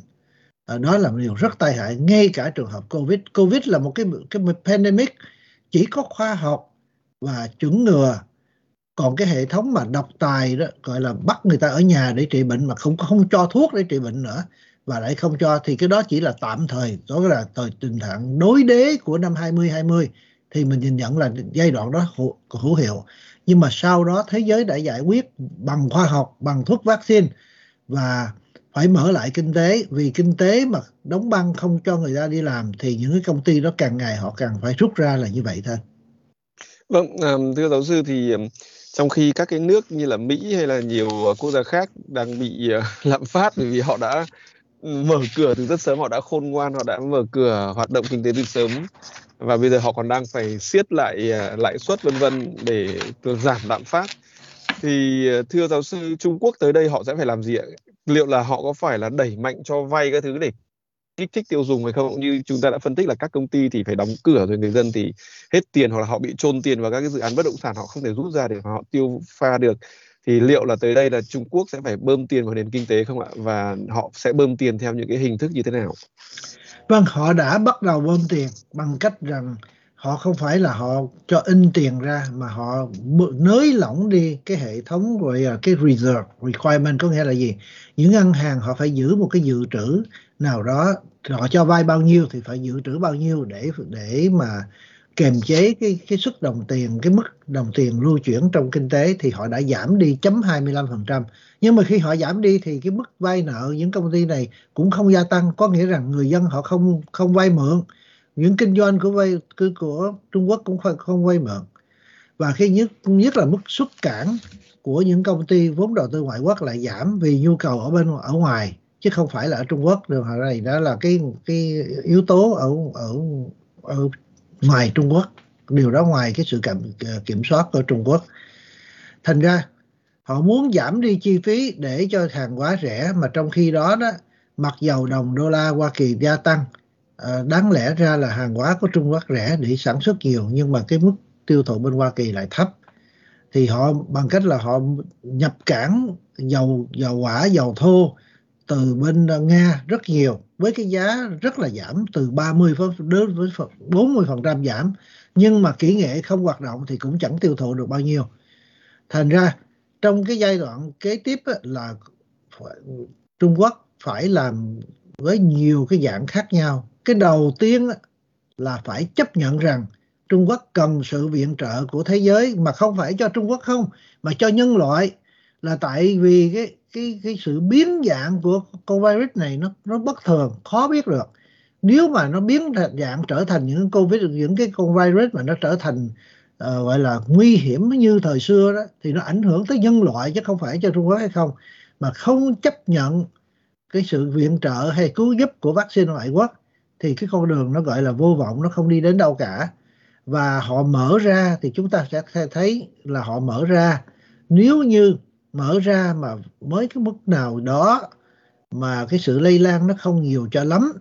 Ờ, đó là một điều rất tai hại ngay cả trường hợp covid. Covid là một cái cái pandemic chỉ có khoa học và chuẩn ngừa. Còn cái hệ thống mà độc tài đó gọi là bắt người ta ở nhà để trị bệnh mà không không cho thuốc để trị bệnh nữa và lại không cho thì cái đó chỉ là tạm thời đó là thời tình trạng đối đế của năm 2020 thì mình nhìn nhận là giai đoạn đó hữu, hữu hiệu. Nhưng mà sau đó thế giới đã giải quyết bằng khoa học bằng thuốc vaccine và phải mở lại kinh tế vì kinh tế mà đóng băng không cho người ta đi làm thì những cái công ty đó càng ngày họ càng phải rút ra là như vậy thôi. Vâng, à, thưa giáo sư thì à, trong khi các cái nước như là Mỹ hay là nhiều à, quốc gia khác đang bị [laughs] lạm phát bởi vì họ đã ừ, mở cửa từ rất sớm họ đã khôn ngoan họ đã mở cửa hoạt động kinh tế từ sớm và bây giờ họ còn đang phải siết lại lãi suất vân vân để giảm lạm phát thì thưa giáo sư Trung Quốc tới đây họ sẽ phải làm gì ạ? Liệu là họ có phải là đẩy mạnh cho vay các thứ để kích thích tiêu dùng hay không? Như chúng ta đã phân tích là các công ty thì phải đóng cửa rồi người dân thì hết tiền hoặc là họ bị trôn tiền vào các cái dự án bất động sản họ không thể rút ra để họ tiêu pha được. Thì liệu là tới đây là Trung Quốc sẽ phải bơm tiền vào nền kinh tế không ạ? Và họ sẽ bơm tiền theo những cái hình thức như thế nào? Vâng, họ đã bắt đầu bơm tiền bằng cách rằng họ không phải là họ cho in tiền ra, mà họ nới lỏng đi cái hệ thống gọi là cái reserve requirement, có nghĩa là gì? Những ngân hàng họ phải giữ một cái dự trữ nào đó, họ cho vay bao nhiêu thì phải dự trữ bao nhiêu để để mà kềm chế cái cái suất đồng tiền, cái mức đồng tiền lưu chuyển trong kinh tế thì họ đã giảm đi chấm 25% nhưng mà khi họ giảm đi thì cái mức vay nợ những công ty này cũng không gia tăng, có nghĩa rằng người dân họ không không vay mượn những kinh doanh của vay của, của Trung Quốc cũng không không vay mượn. Và khi nhất nhất là mức xuất cản của những công ty vốn đầu tư ngoại quốc lại giảm vì nhu cầu ở bên ở ngoài chứ không phải là ở Trung Quốc. Điều này đó là cái cái yếu tố ở ở ở ngoài Trung Quốc. Điều đó ngoài cái sự kiểm, kiểm soát của Trung Quốc. Thành ra họ muốn giảm đi chi phí để cho hàng hóa rẻ mà trong khi đó đó mặc dầu đồng đô la Hoa Kỳ gia tăng à, đáng lẽ ra là hàng hóa của Trung Quốc rẻ để sản xuất nhiều nhưng mà cái mức tiêu thụ bên Hoa Kỳ lại thấp. Thì họ bằng cách là họ nhập cảng dầu dầu quả dầu thô từ bên Nga rất nhiều với cái giá rất là giảm từ 30 đến với 40 phần trăm giảm. Nhưng mà kỹ nghệ không hoạt động thì cũng chẳng tiêu thụ được bao nhiêu. Thành ra trong cái giai đoạn kế tiếp là Trung Quốc phải làm với nhiều cái dạng khác nhau cái đầu tiên là phải chấp nhận rằng Trung Quốc cần sự viện trợ của thế giới mà không phải cho Trung Quốc không mà cho nhân loại. Là tại vì cái cái cái sự biến dạng của con virus này nó nó bất thường khó biết được. Nếu mà nó biến dạng trở thành những covid những cái con virus mà nó trở thành uh, gọi là nguy hiểm như thời xưa đó thì nó ảnh hưởng tới nhân loại chứ không phải cho Trung Quốc hay không. Mà không chấp nhận cái sự viện trợ hay cứu giúp của vaccine ngoại quốc thì cái con đường nó gọi là vô vọng nó không đi đến đâu cả. Và họ mở ra thì chúng ta sẽ thấy là họ mở ra. Nếu như mở ra mà mới cái mức nào đó mà cái sự lây lan nó không nhiều cho lắm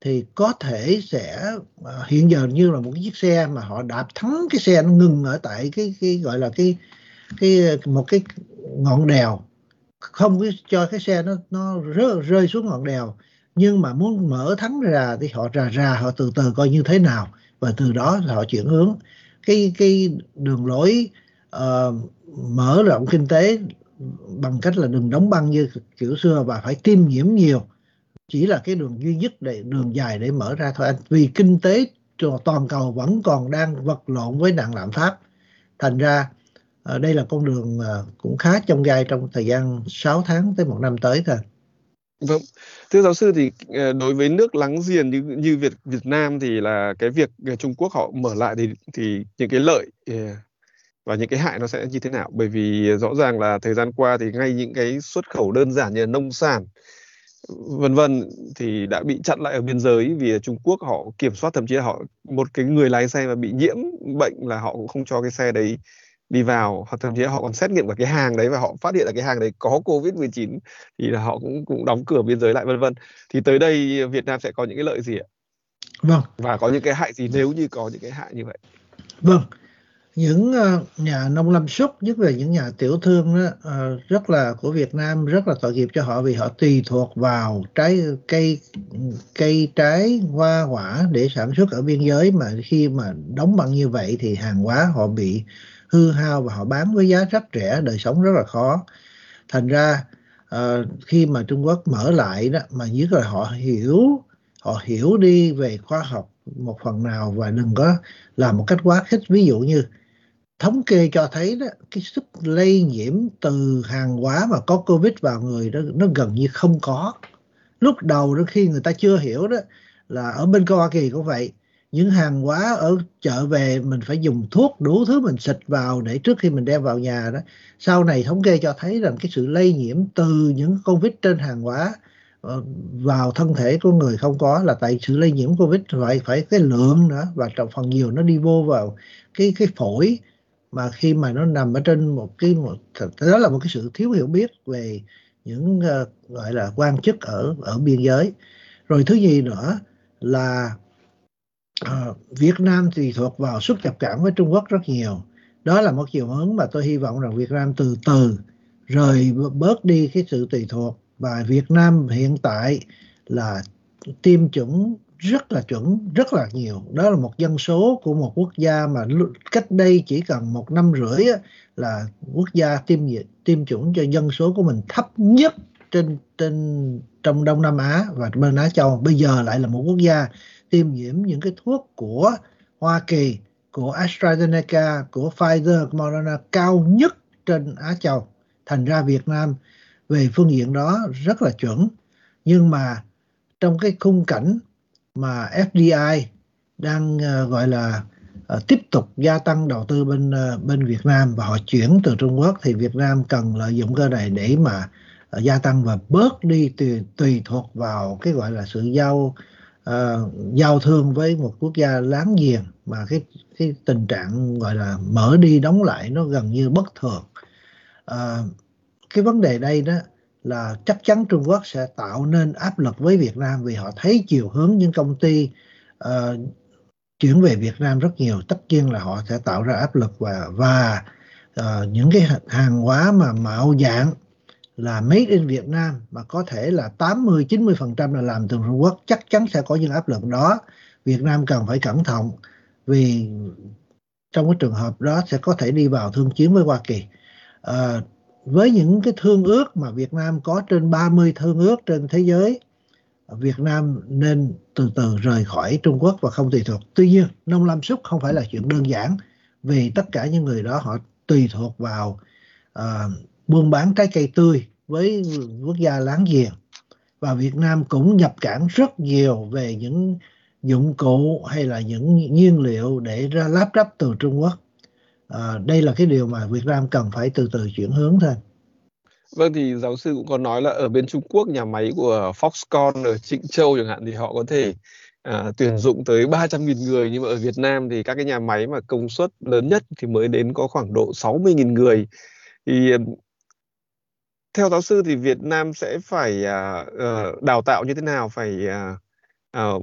thì có thể sẽ à, hiện giờ như là một cái chiếc xe mà họ đạp thắng cái xe nó ngừng ở tại cái cái gọi là cái cái một cái ngọn đèo. Không cái cho cái xe nó nó rơi, rơi xuống ngọn đèo nhưng mà muốn mở thắng ra thì họ rà rà họ từ từ coi như thế nào. Và từ đó họ chuyển hướng. Cái cái đường lối uh, mở rộng kinh tế bằng cách là đừng đóng băng như kiểu xưa và phải tiêm nhiễm nhiều. Chỉ là cái đường duy nhất để đường dài để mở ra thôi anh. Vì kinh tế toàn cầu vẫn còn đang vật lộn với nạn lạm phát. Thành ra ờ, đây là con đường ờ, cũng khá trong gai trong thời gian 6 tháng tới một năm tới thôi. Vâng, thưa giáo sư thì ờ, đối với nước láng giềng như như Việt Việt Nam thì là cái việc ờ, Trung Quốc họ mở lại thì thì những cái lợi ờ, và những cái hại nó sẽ như thế nào? Bởi vì rõ ràng là thời gian qua thì ngay những cái xuất khẩu đơn giản như là nông sản vân vân thì đã bị chặn lại ở biên giới vì Trung Quốc họ kiểm soát thậm chí là họ một cái người lái xe mà bị nhiễm bệnh là họ cũng không cho cái xe đấy đi vào hoặc thậm chí họ còn xét nghiệm cả cái hàng đấy và họ phát hiện là cái hàng đấy có covid 19 thì là họ cũng cũng đóng cửa biên giới lại vân vân thì tới đây Việt Nam sẽ có những cái lợi gì ạ? Vâng. Và có những cái hại gì nếu như có những cái hại như vậy? Vâng. Những uh, nhà nông lâm súc nhất là những nhà tiểu thương đó uh, rất là của Việt Nam rất là tội nghiệp cho họ vì họ tùy thuộc vào trái cây cây trái hoa quả để sản xuất ở biên giới mà khi mà đóng băng như vậy thì hàng hóa họ bị hư hao và họ bán với giá rất rẻ đời sống rất là khó. Thành ra uh, khi mà Trung Quốc mở lại đó mà nhất là họ hiểu họ hiểu đi về khoa học một phần nào và đừng có làm một cách quá khích. Ví dụ như thống kê cho thấy đó cái sức lây nhiễm từ hàng hóa mà có covid vào người đó nó gần như không có. Lúc đầu đó khi người ta chưa hiểu đó là ở bên Hoa Kỳ cũng vậy những hàng hóa ở chợ về mình phải dùng thuốc đủ thứ mình xịt vào để trước khi mình đem vào nhà đó. Sau này thống kê cho thấy rằng cái sự lây nhiễm từ những covid trên hàng hóa ờ, vào thân thể của người không có là tại sự lây nhiễm covid phải phải cái lượng nữa và trong phần nhiều nó đi vô vào cái cái phổi mà khi mà nó nằm ở trên một cái một đó là một cái sự thiếu hiểu biết về những uh, gọi là quan chức ở ở biên giới. Rồi thứ gì nữa là à, Việt Nam tùy thuộc vào xuất nhập cảnh với Trung Quốc rất nhiều. Đó là một chiều hướng mà tôi hy vọng rằng Việt Nam từ từ rời bớt đi cái sự tùy thuộc và Việt Nam hiện tại là tiêm chủng rất là chuẩn rất là nhiều. Đó là một dân số của một quốc gia mà cách đây chỉ cần một năm rưỡi là quốc gia tiêm tiêm chủng cho dân số của mình thấp nhất trên trên trong Đông Nam Á và bên Á Châu. Bây giờ lại là một quốc gia tiêm nhiễm những cái thuốc của Hoa Kỳ, của AstraZeneca, của Pfizer, Moderna cao nhất trên Á Châu. Thành ra Việt Nam về phương diện đó rất là chuẩn. Nhưng mà trong cái khung cảnh mà FDI đang uh, gọi là uh, tiếp tục gia tăng đầu tư bên uh, bên Việt Nam và họ chuyển từ Trung Quốc thì Việt Nam cần lợi dụng cơ này để mà uh, gia tăng và bớt đi tùy, tùy thuộc vào cái gọi là sự giao uh, giao thương với một quốc gia láng giềng mà cái cái tình trạng gọi là mở đi đóng lại nó gần như bất thường. Uh, cái vấn đề đây đó là chắc chắn Trung Quốc sẽ tạo nên áp lực với Việt Nam vì họ thấy chiều hướng những công ty uh, chuyển về Việt Nam rất nhiều. Tất nhiên là họ sẽ tạo ra áp lực và và uh, những cái hàng hóa mà mạo dạng là made in Việt Nam mà có thể là 80 90% là làm từ Trung Quốc chắc chắn sẽ có những áp lực đó. Việt Nam cần phải cẩn thận vì trong cái trường hợp đó sẽ có thể đi vào thương chiến với Hoa Kỳ. À, với những cái thương ước mà Việt Nam có trên 30 thương ước trên thế giới, Việt Nam nên từ từ rời khỏi Trung Quốc và không tùy thuộc. Tuy nhiên, nông lâm súc không phải là chuyện đơn giản vì tất cả những người đó họ tùy thuộc vào uh, buôn bán trái cây tươi với quốc gia láng giềng và Việt Nam cũng nhập cảng rất nhiều về những dụng cụ hay là những nhiên liệu để ra lắp ráp từ Trung Quốc. À, đây là cái điều mà Việt Nam cần phải từ từ chuyển hướng thôi. Vâng thì giáo sư cũng có nói là ở bên Trung Quốc nhà máy của Foxconn ở Trịnh Châu chẳng hạn thì họ có thể à, tuyển dụng tới 300.000 người nhưng mà ở Việt Nam thì các cái nhà máy mà công suất lớn nhất thì mới đến có khoảng độ 60.000 người thì theo giáo sư thì Việt Nam sẽ phải à, uh, đào tạo như thế nào phải à, uh,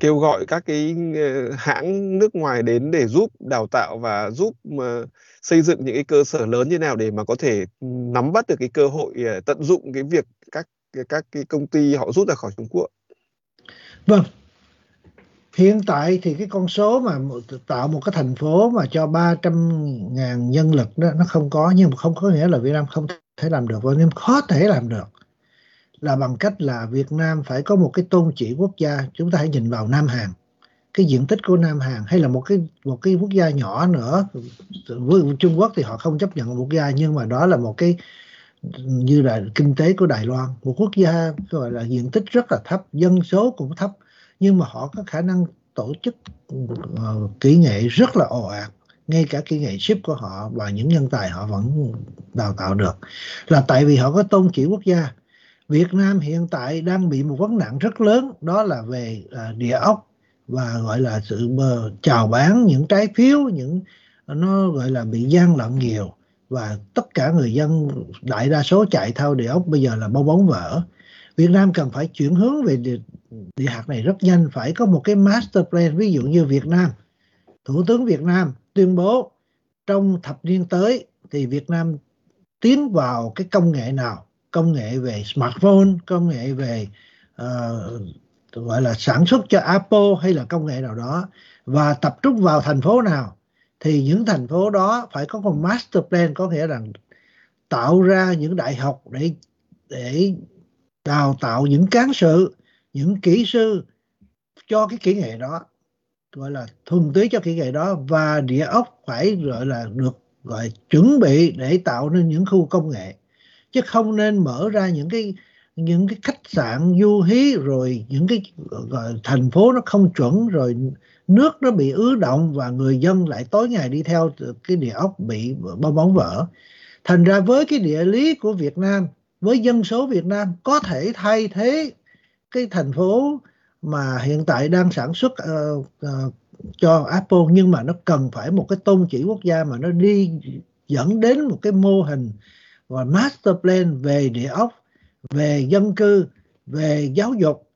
kêu gọi các cái ờ, hãng nước ngoài đến để giúp đào tạo và giúp uh, xây dựng những cái cơ sở lớn như nào để mà có thể nắm bắt được cái cơ hội uh, tận dụng cái việc các các cái công ty họ rút ra khỏi Trung Quốc. Vâng, hiện tại thì cái con số mà tạo một cái thành phố mà cho 300 ngàn nhân lực đó nó không có nhưng mà không có nghĩa là Việt Nam không thể làm được và Việt Nam khó thể làm được là bằng cách là Việt Nam phải có một cái tôn chỉ quốc gia. Chúng ta hãy nhìn vào Nam Hàn. Cái diện tích của Nam Hàn hay là một cái một cái quốc gia nhỏ nữa với Trung Quốc thì họ không chấp nhận một quốc gia nhưng mà đó là một cái như là kinh tế của Đài Loan một quốc gia gọi là diện tích rất là thấp dân số cũng thấp nhưng mà họ có khả năng tổ chức uh, kỹ nghệ rất là ồ ạt ngay cả kỹ nghệ ship của họ và những nhân tài họ vẫn đào tạo được. Là tại vì họ có tôn chỉ quốc gia. Việt Nam hiện tại đang bị một vấn nạn rất lớn đó là về uh, địa ốc và gọi là sự uh, chào bán những trái phiếu những nó gọi là bị gian lận nhiều. Và tất cả người dân đại đa số chạy theo địa ốc bây giờ là bong bóng vỡ. Việt Nam cần phải chuyển hướng về địa, địa hạt này rất nhanh. Phải có một cái master plan. Ví dụ như Việt Nam Thủ tướng Việt Nam tuyên bố trong thập niên tới thì Việt Nam tiến vào cái công nghệ nào? Công nghệ về smartphone công nghệ về uh, gọi là sản xuất cho Apple hay là công nghệ nào đó. Và tập trung vào thành phố nào? Thì những thành phố đó phải có một master plan có nghĩa rằng tạo ra những đại học để để đào tạo những cán sự những kỹ sư cho cái kỹ nghệ đó gọi là thuần túy cho kỹ nghệ đó và địa ốc phải gọi là được gọi chuẩn bị để tạo nên những khu công nghệ. Chứ không nên mở ra những cái những cái khách sạn du hí rồi những cái gọi, thành phố nó không chuẩn rồi nước nó bị ứ động và người dân lại tối ngày đi theo cái địa ốc bị bong bóng vỡ. Thành ra với cái địa lý của Việt Nam với dân số Việt Nam có thể thay thế cái thành phố mà hiện tại đang sản xuất uh, uh, cho Apple nhưng mà nó cần phải một cái tôn chỉ quốc gia mà nó đi dẫn đến một cái mô hình và master plan về địa ốc, về dân cư, về giáo dục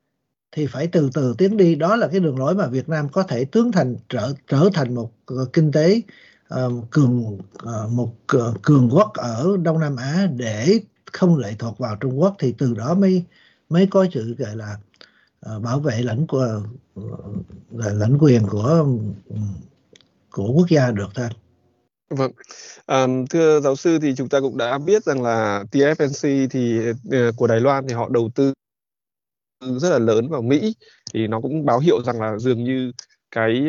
thì phải từ từ tiến đi. Đó là cái đường lối mà Việt Nam có thể tướng thành trở trở thành một ờ, kinh tế uh, cường uh, một uh, cường quốc ở Đông Nam Á để không lệ thuộc vào Trung Quốc thì từ đó mới mới có sự gọi là uh, Ờ, bảo vệ lãnh của ờ, lãnh quyền của của quốc gia được thôi. Vâng, à, thưa giáo sư thì chúng ta cũng đã biết rằng là TFNC thì ờ, của Đài Loan thì họ đầu tư rất là lớn vào Mỹ thì nó cũng báo hiệu rằng là dường như cái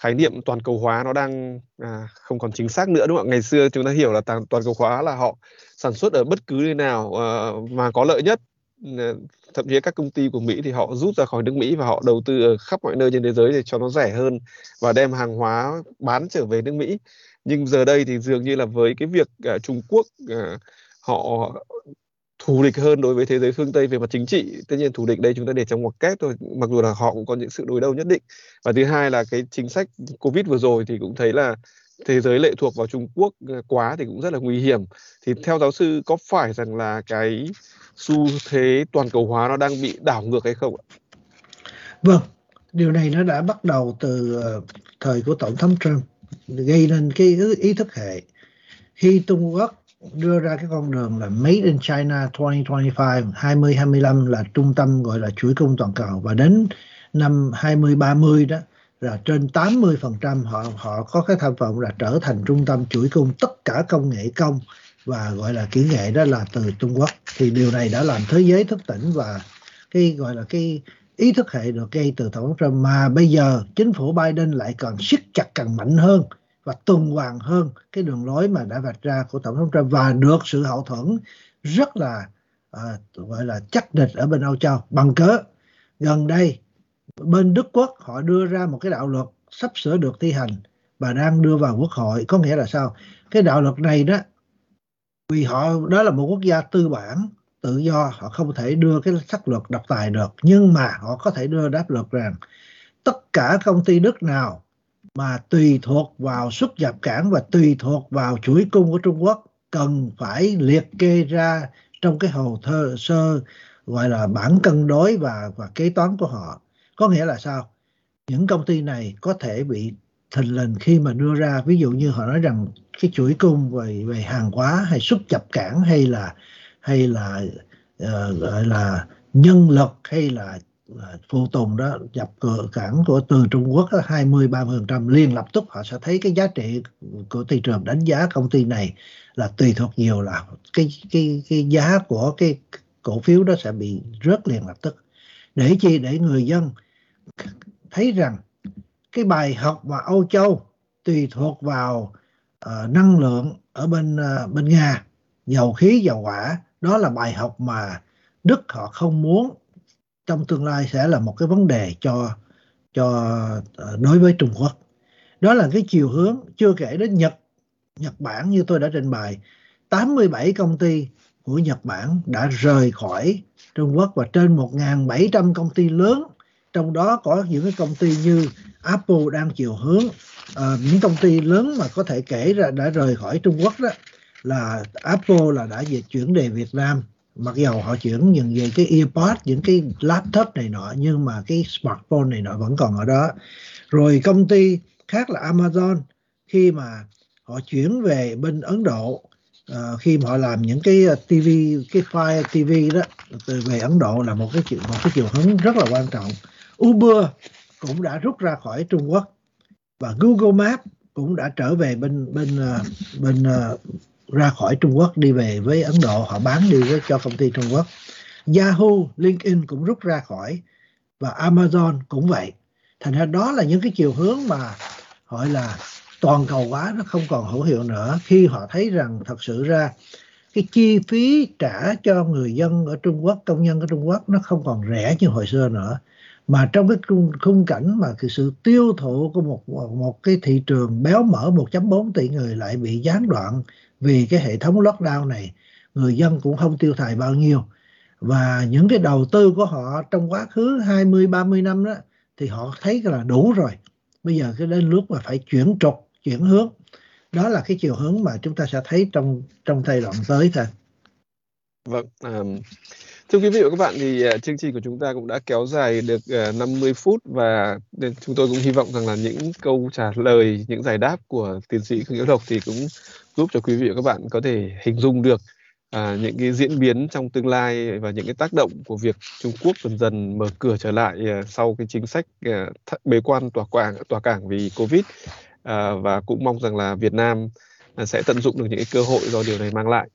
khái niệm toàn cầu hóa nó đang à, không còn chính xác nữa đúng không ạ? Ngày xưa chúng ta hiểu là toàn, toàn cầu hóa là họ sản xuất ở bất cứ nơi nào à, mà có lợi nhất ừ, thậm chí các công ty của Mỹ thì họ rút ra khỏi nước Mỹ và họ đầu tư ở khắp mọi nơi trên thế giới để cho nó rẻ hơn và đem hàng hóa bán trở về nước Mỹ. Nhưng giờ đây thì dường như là với cái việc uh, Trung Quốc uh, họ thù địch hơn đối với thế giới phương Tây về mặt chính trị tất nhiên thù địch đây chúng ta để trong ngoặc kép thôi mặc dù là họ cũng có những sự đối đầu nhất định. Và thứ hai là cái chính sách Covid vừa rồi thì cũng thấy là thế giới lệ thuộc vào Trung Quốc à, quá thì cũng rất là nguy hiểm. Thì theo giáo sư có phải rằng là cái xu thế toàn cầu hóa nó đang bị đảo ngược hay không ạ? Vâng, điều này nó đã bắt đầu từ ờ, thời của tổng thống Trump gây nên cái ý thức hệ khi Trung Quốc đưa ra cái con đường là Made in China 2025 2025 là trung tâm gọi là chuỗi cung toàn cầu và đến năm 2030 đó là trên 80% họ họ có cái tham vọng là trở thành trung tâm chuỗi cung tất cả công nghệ công và gọi là kỹ nghệ đó là từ Trung Quốc. Thì điều này đã làm thế giới thức tỉnh và cái gọi là cái ý thức hệ được gây từ tổng thống Trump. Mà bây giờ chính phủ Biden lại còn siết chặt càng mạnh hơn và tuần hoàn hơn cái đường lối mà đã vạch ra của tổng thống Trump và được sự hậu thuẫn rất là à, gọi là chắc địch ở bên Âu Châu. Bằng cớ gần đây bên Đức Quốc họ đưa ra một cái đạo luật sắp sửa được thi hành và đang đưa vào quốc hội. Có nghĩa là sao? Cái đạo luật này đó vì họ, đó là một quốc gia tư bản, tự do, họ không thể đưa cái sắc luật độc tài được, nhưng mà họ có thể đưa đáp luật rằng tất cả công ty Đức nào mà tùy thuộc vào xuất nhập cảng và tùy thuộc vào chuỗi cung của Trung Quốc cần phải liệt kê ra trong cái hồ thơ, sơ gọi là bản cân đối và và kế toán của họ. Có nghĩa là sao? Những công ty này có thể bị thình lình khi mà đưa ra. Ví dụ như họ nói rằng cái chuỗi cung về về hàng hóa hay xuất nhập cảng hay là hay là uh, gọi là nhân lực hay là uh, phụ tùng đó nhập cửa cảng của từ Trung Quốc 20 30% liền lập tức họ sẽ thấy cái giá trị của thị trường đánh giá công ty này là tùy thuộc nhiều là cái cái cái giá của cái cổ phiếu đó sẽ bị rớt liền lập tức. Để chi? Để người dân thấy rằng cái bài học mà Âu Châu tùy thuộc vào uh, năng lượng ở bên uh, bên Nga. Dầu khí dầu hỏa đó là bài học mà Đức họ không muốn. Trong tương lai sẽ là một cái vấn đề cho cho uh, đối với Trung Quốc. Đó là cái chiều hướng chưa kể đến Nhật. Nhật Bản như tôi đã trình bày 87 công ty của Nhật Bản đã rời khỏi Trung Quốc và trên 1.700 công ty lớn. Trong đó có những cái công ty như Apple đang chiều hướng. Uh, những công ty lớn mà có thể kể ra đã rời khỏi Trung Quốc đó là Apple là đã dịch chuyển về Việt Nam. Mặc dầu họ chuyển những về cái earpod những cái laptop này nọ nhưng mà cái smartphone này nọ vẫn còn ở đó. Rồi công ty khác là Amazon khi mà họ chuyển về bên Ấn Độ uh, khi mà họ làm những cái ờ, TV cái file TV đó từ về Ấn Độ là một cái chuyện một cái chiều hướng rất là quan trọng. Uber cũng đã rút ra khỏi Trung Quốc. Và Google Maps cũng đã trở về bên bên ờ, bên ờ, ra khỏi Trung Quốc đi về với Ấn Độ. Họ bán đi với cho công ty Trung Quốc. Yahoo, LinkedIn cũng rút ra khỏi và Amazon cũng vậy. Thành ra đó là những cái chiều hướng mà gọi là toàn cầu hóa nó không còn hữu hiệu nữa khi họ thấy rằng thật sự ra cái chi phí trả cho người dân ở Trung Quốc công nhân ở Trung Quốc nó không còn rẻ như hồi xưa nữa mà trong cái khung, khung cảnh mà cái sự tiêu thụ của một một cái thị trường béo mỡ 1.4 tỷ người lại bị gián đoạn vì cái hệ thống lockdown này người dân cũng không tiêu xài bao nhiêu. Và những cái đầu tư của họ trong quá khứ 20 30 năm đó thì họ thấy là đủ rồi. Bây giờ cái đến lúc mà phải chuyển trục chuyển hướng. Đó là cái chiều hướng mà chúng ta sẽ thấy trong trong giai đoạn tới thôi. Vâng um, Thưa quý vị và các bạn thì ờ, chương trình của chúng ta cũng đã kéo dài được ờ, 50 phút và chúng tôi cũng hy vọng rằng là những câu trả lời, những giải đáp của tiến sĩ Khương Hiếu Độc thì cũng giúp cho quý vị và các bạn có thể hình dung được à, những cái diễn biến trong tương lai và những cái tác động của việc Trung Quốc dần dần mở cửa trở lại ờ, sau cái chính sách bế quan tỏa cảng tỏa cảng vì Covid à, và cũng mong rằng là Việt Nam à, sẽ tận dụng được những cái cơ hội do điều này mang lại.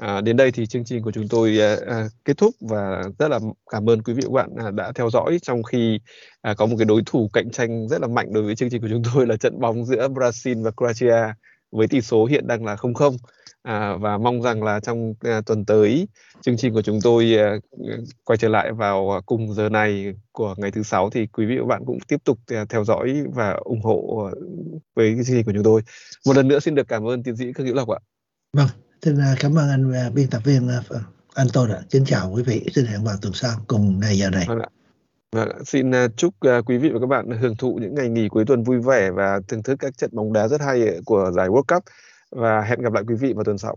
À, đến đây thì chương trình của chúng tôi à, à, kết thúc và rất là cảm ơn quý vị và các bạn à, đã theo dõi trong khi à, có một cái đối thủ cạnh tranh rất là mạnh đối với chương trình của chúng tôi là trận bóng giữa Brazil và Croatia với tỷ số hiện đang là 0-0 à, và mong rằng là trong à, tuần tới chương trình của chúng tôi à, quay trở lại vào cùng giờ này của ngày thứ sáu thì quý vị và các bạn cũng tiếp tục à, theo dõi và ủng hộ à, với chương trình của chúng tôi. Một lần nữa xin được cảm ơn tiến sĩ Khương Hữu Lộc ạ. Vâng, Xin à, cảm ơn anh và biên tập viên à, anh tôi ạ. Kính chào quý vị. Xin hẹn vào tuần sau cùng ngày giờ này. Vâng ạ. Vâng, xin à, chúc quý vị và các bạn hưởng thụ những ngày nghỉ cuối tuần vui vẻ và thưởng thức các trận bóng đá rất hay của giải World Cup và hẹn gặp lại quý vị vào tuần sau.